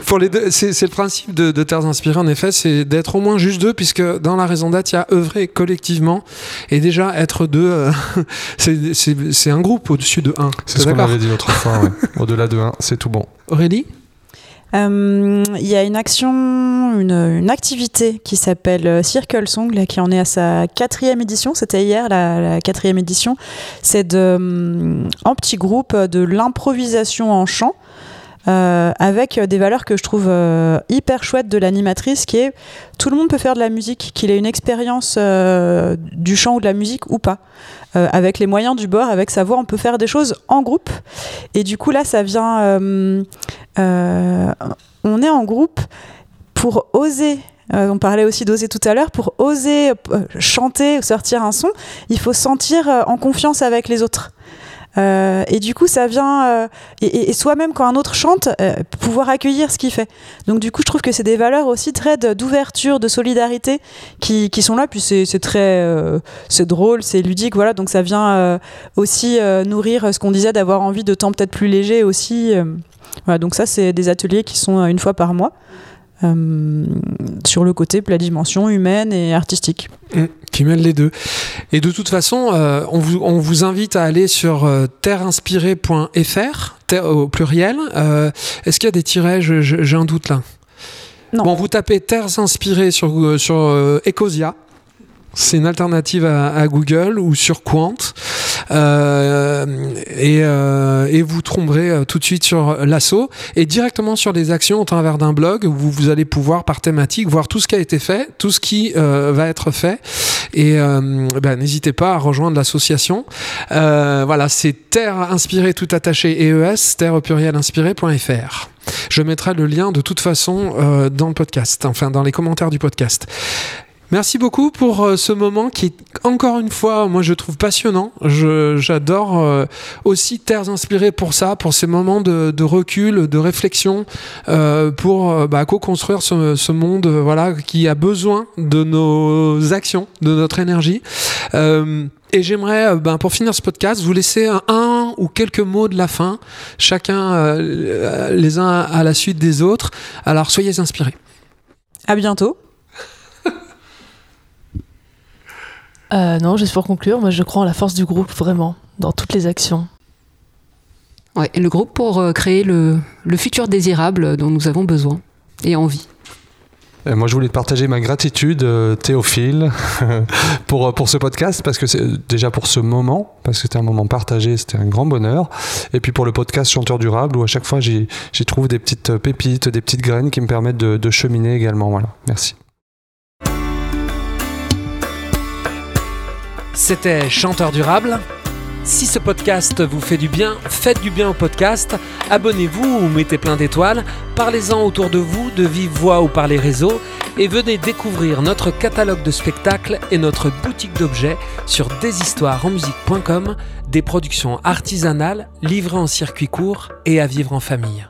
[SPEAKER 1] Pour les deux, c'est le principe de, de Terres Inspirées, en effet, c'est d'être au moins juste deux, puisque dans la raison d'être, il y a œuvrer collectivement, et déjà être deux, euh, c'est- un groupe au-dessus de un.
[SPEAKER 2] C'est ce qu'on avait dit l'autre fois. ouais. Au-delà de 1, c'est tout bon.
[SPEAKER 1] Aurélie?
[SPEAKER 4] Euh, Il y a une action, une, activité qui s'appelle euh, Circle Song, qui en est à sa quatrième édition. C'était hier la, la quatrième édition. C'est hum, en petit groupe de l'improvisation en chant. Euh, avec des valeurs que je trouve euh, hyper chouettes de l'animatrice, qui est tout le monde peut faire de la musique, qu'il ait une expérience euh, du chant ou de la musique ou pas. Euh, avec les moyens du bord, avec sa voix, on peut faire des choses en groupe. Et du coup, là, ça vient. euh, euh, on est en groupe pour oser. euh, on parlait aussi d'oser tout à l'heure. Pour oser euh, chanter ou sortir un son, il faut se sentir euh, en confiance avec les autres. Euh, et du coup, ça vient. euh, et soi-même, quand un autre chante, euh, pouvoir accueillir ce qu'il fait. Donc, du coup, je trouve que c'est des valeurs aussi très d'ouverture, de solidarité qui, qui sont là. Puis c'est très. c'est drôle, c'est ludique. Voilà. Donc, ça vient aussi nourrir ce qu'on disait d'avoir envie de temps peut-être plus léger aussi. Voilà, donc ça, c'est des ateliers qui sont une fois par mois sur le côté, la dimension humaine et artistique.
[SPEAKER 1] Mm, qui mêle les deux. Et de toute façon, euh, on, vous, on vous invite à aller sur euh, terreinspiré.fr, terre au pluriel. Euh, Est-ce qu'il y a des tirets? J'ai un doute là.
[SPEAKER 4] Non.
[SPEAKER 1] Bon, vous tapez Terres inspirées sur, euh, sur euh, Ecosia. C'est une alternative à, Google ou sur Quant. Euh, et, euh, et vous tomberez euh, tout de suite sur l'assaut et directement sur les actions au travers d'un blog où vous, vous allez pouvoir par thématique voir tout ce qui a été fait, tout ce qui euh, va être fait. Et ben, n'hésitez pas à rejoindre l'association. Voilà, c'est Terre Inspirée tout attaché EES, terre au pluriel inspiré.fr. Je mettrai le lien de toute façon dans le podcast, enfin dans les commentaires du podcast. Merci beaucoup pour euh, ce moment qui encore une fois, moi je trouve passionnant. J'adore euh, aussi Terres Inspirées pour ça, pour ces moments de, de recul, de réflexion, euh, pour bah, co-construire ce, ce monde voilà, qui a besoin de nos actions, de notre énergie. Et j'aimerais, ben, pour finir ce podcast, vous laisser un, un ou quelques mots de la fin, chacun les uns à la suite des autres. Alors soyez inspirés.
[SPEAKER 4] À bientôt.
[SPEAKER 3] Euh, non, juste pour conclure, moi je crois en la force du groupe, vraiment, dans toutes les actions.
[SPEAKER 5] Ouais, et le groupe pour euh, créer le, le futur désirable dont nous avons besoin et envie.
[SPEAKER 2] Et moi, je voulais te partager ma gratitude, euh, Théophile, pour, pour ce podcast, parce que c'est déjà pour ce moment, parce que c'était un moment partagé, c'était un grand bonheur. Et puis pour le podcast Chanteur Durable, où à chaque fois, j'y j'y trouve des petites pépites, des petites graines qui me permettent de, de cheminer également. Voilà, merci.
[SPEAKER 1] C'était Chanteur Durable. Si ce podcast vous fait du bien, faites du bien au podcast, abonnez-vous ou mettez plein d'étoiles, parlez-en autour de vous, de vive voix ou par les réseaux, et venez découvrir notre catalogue de spectacles et notre boutique d'objets sur deshistoiresenmusique.com, des productions artisanales livrées en circuit court et à vivre en famille.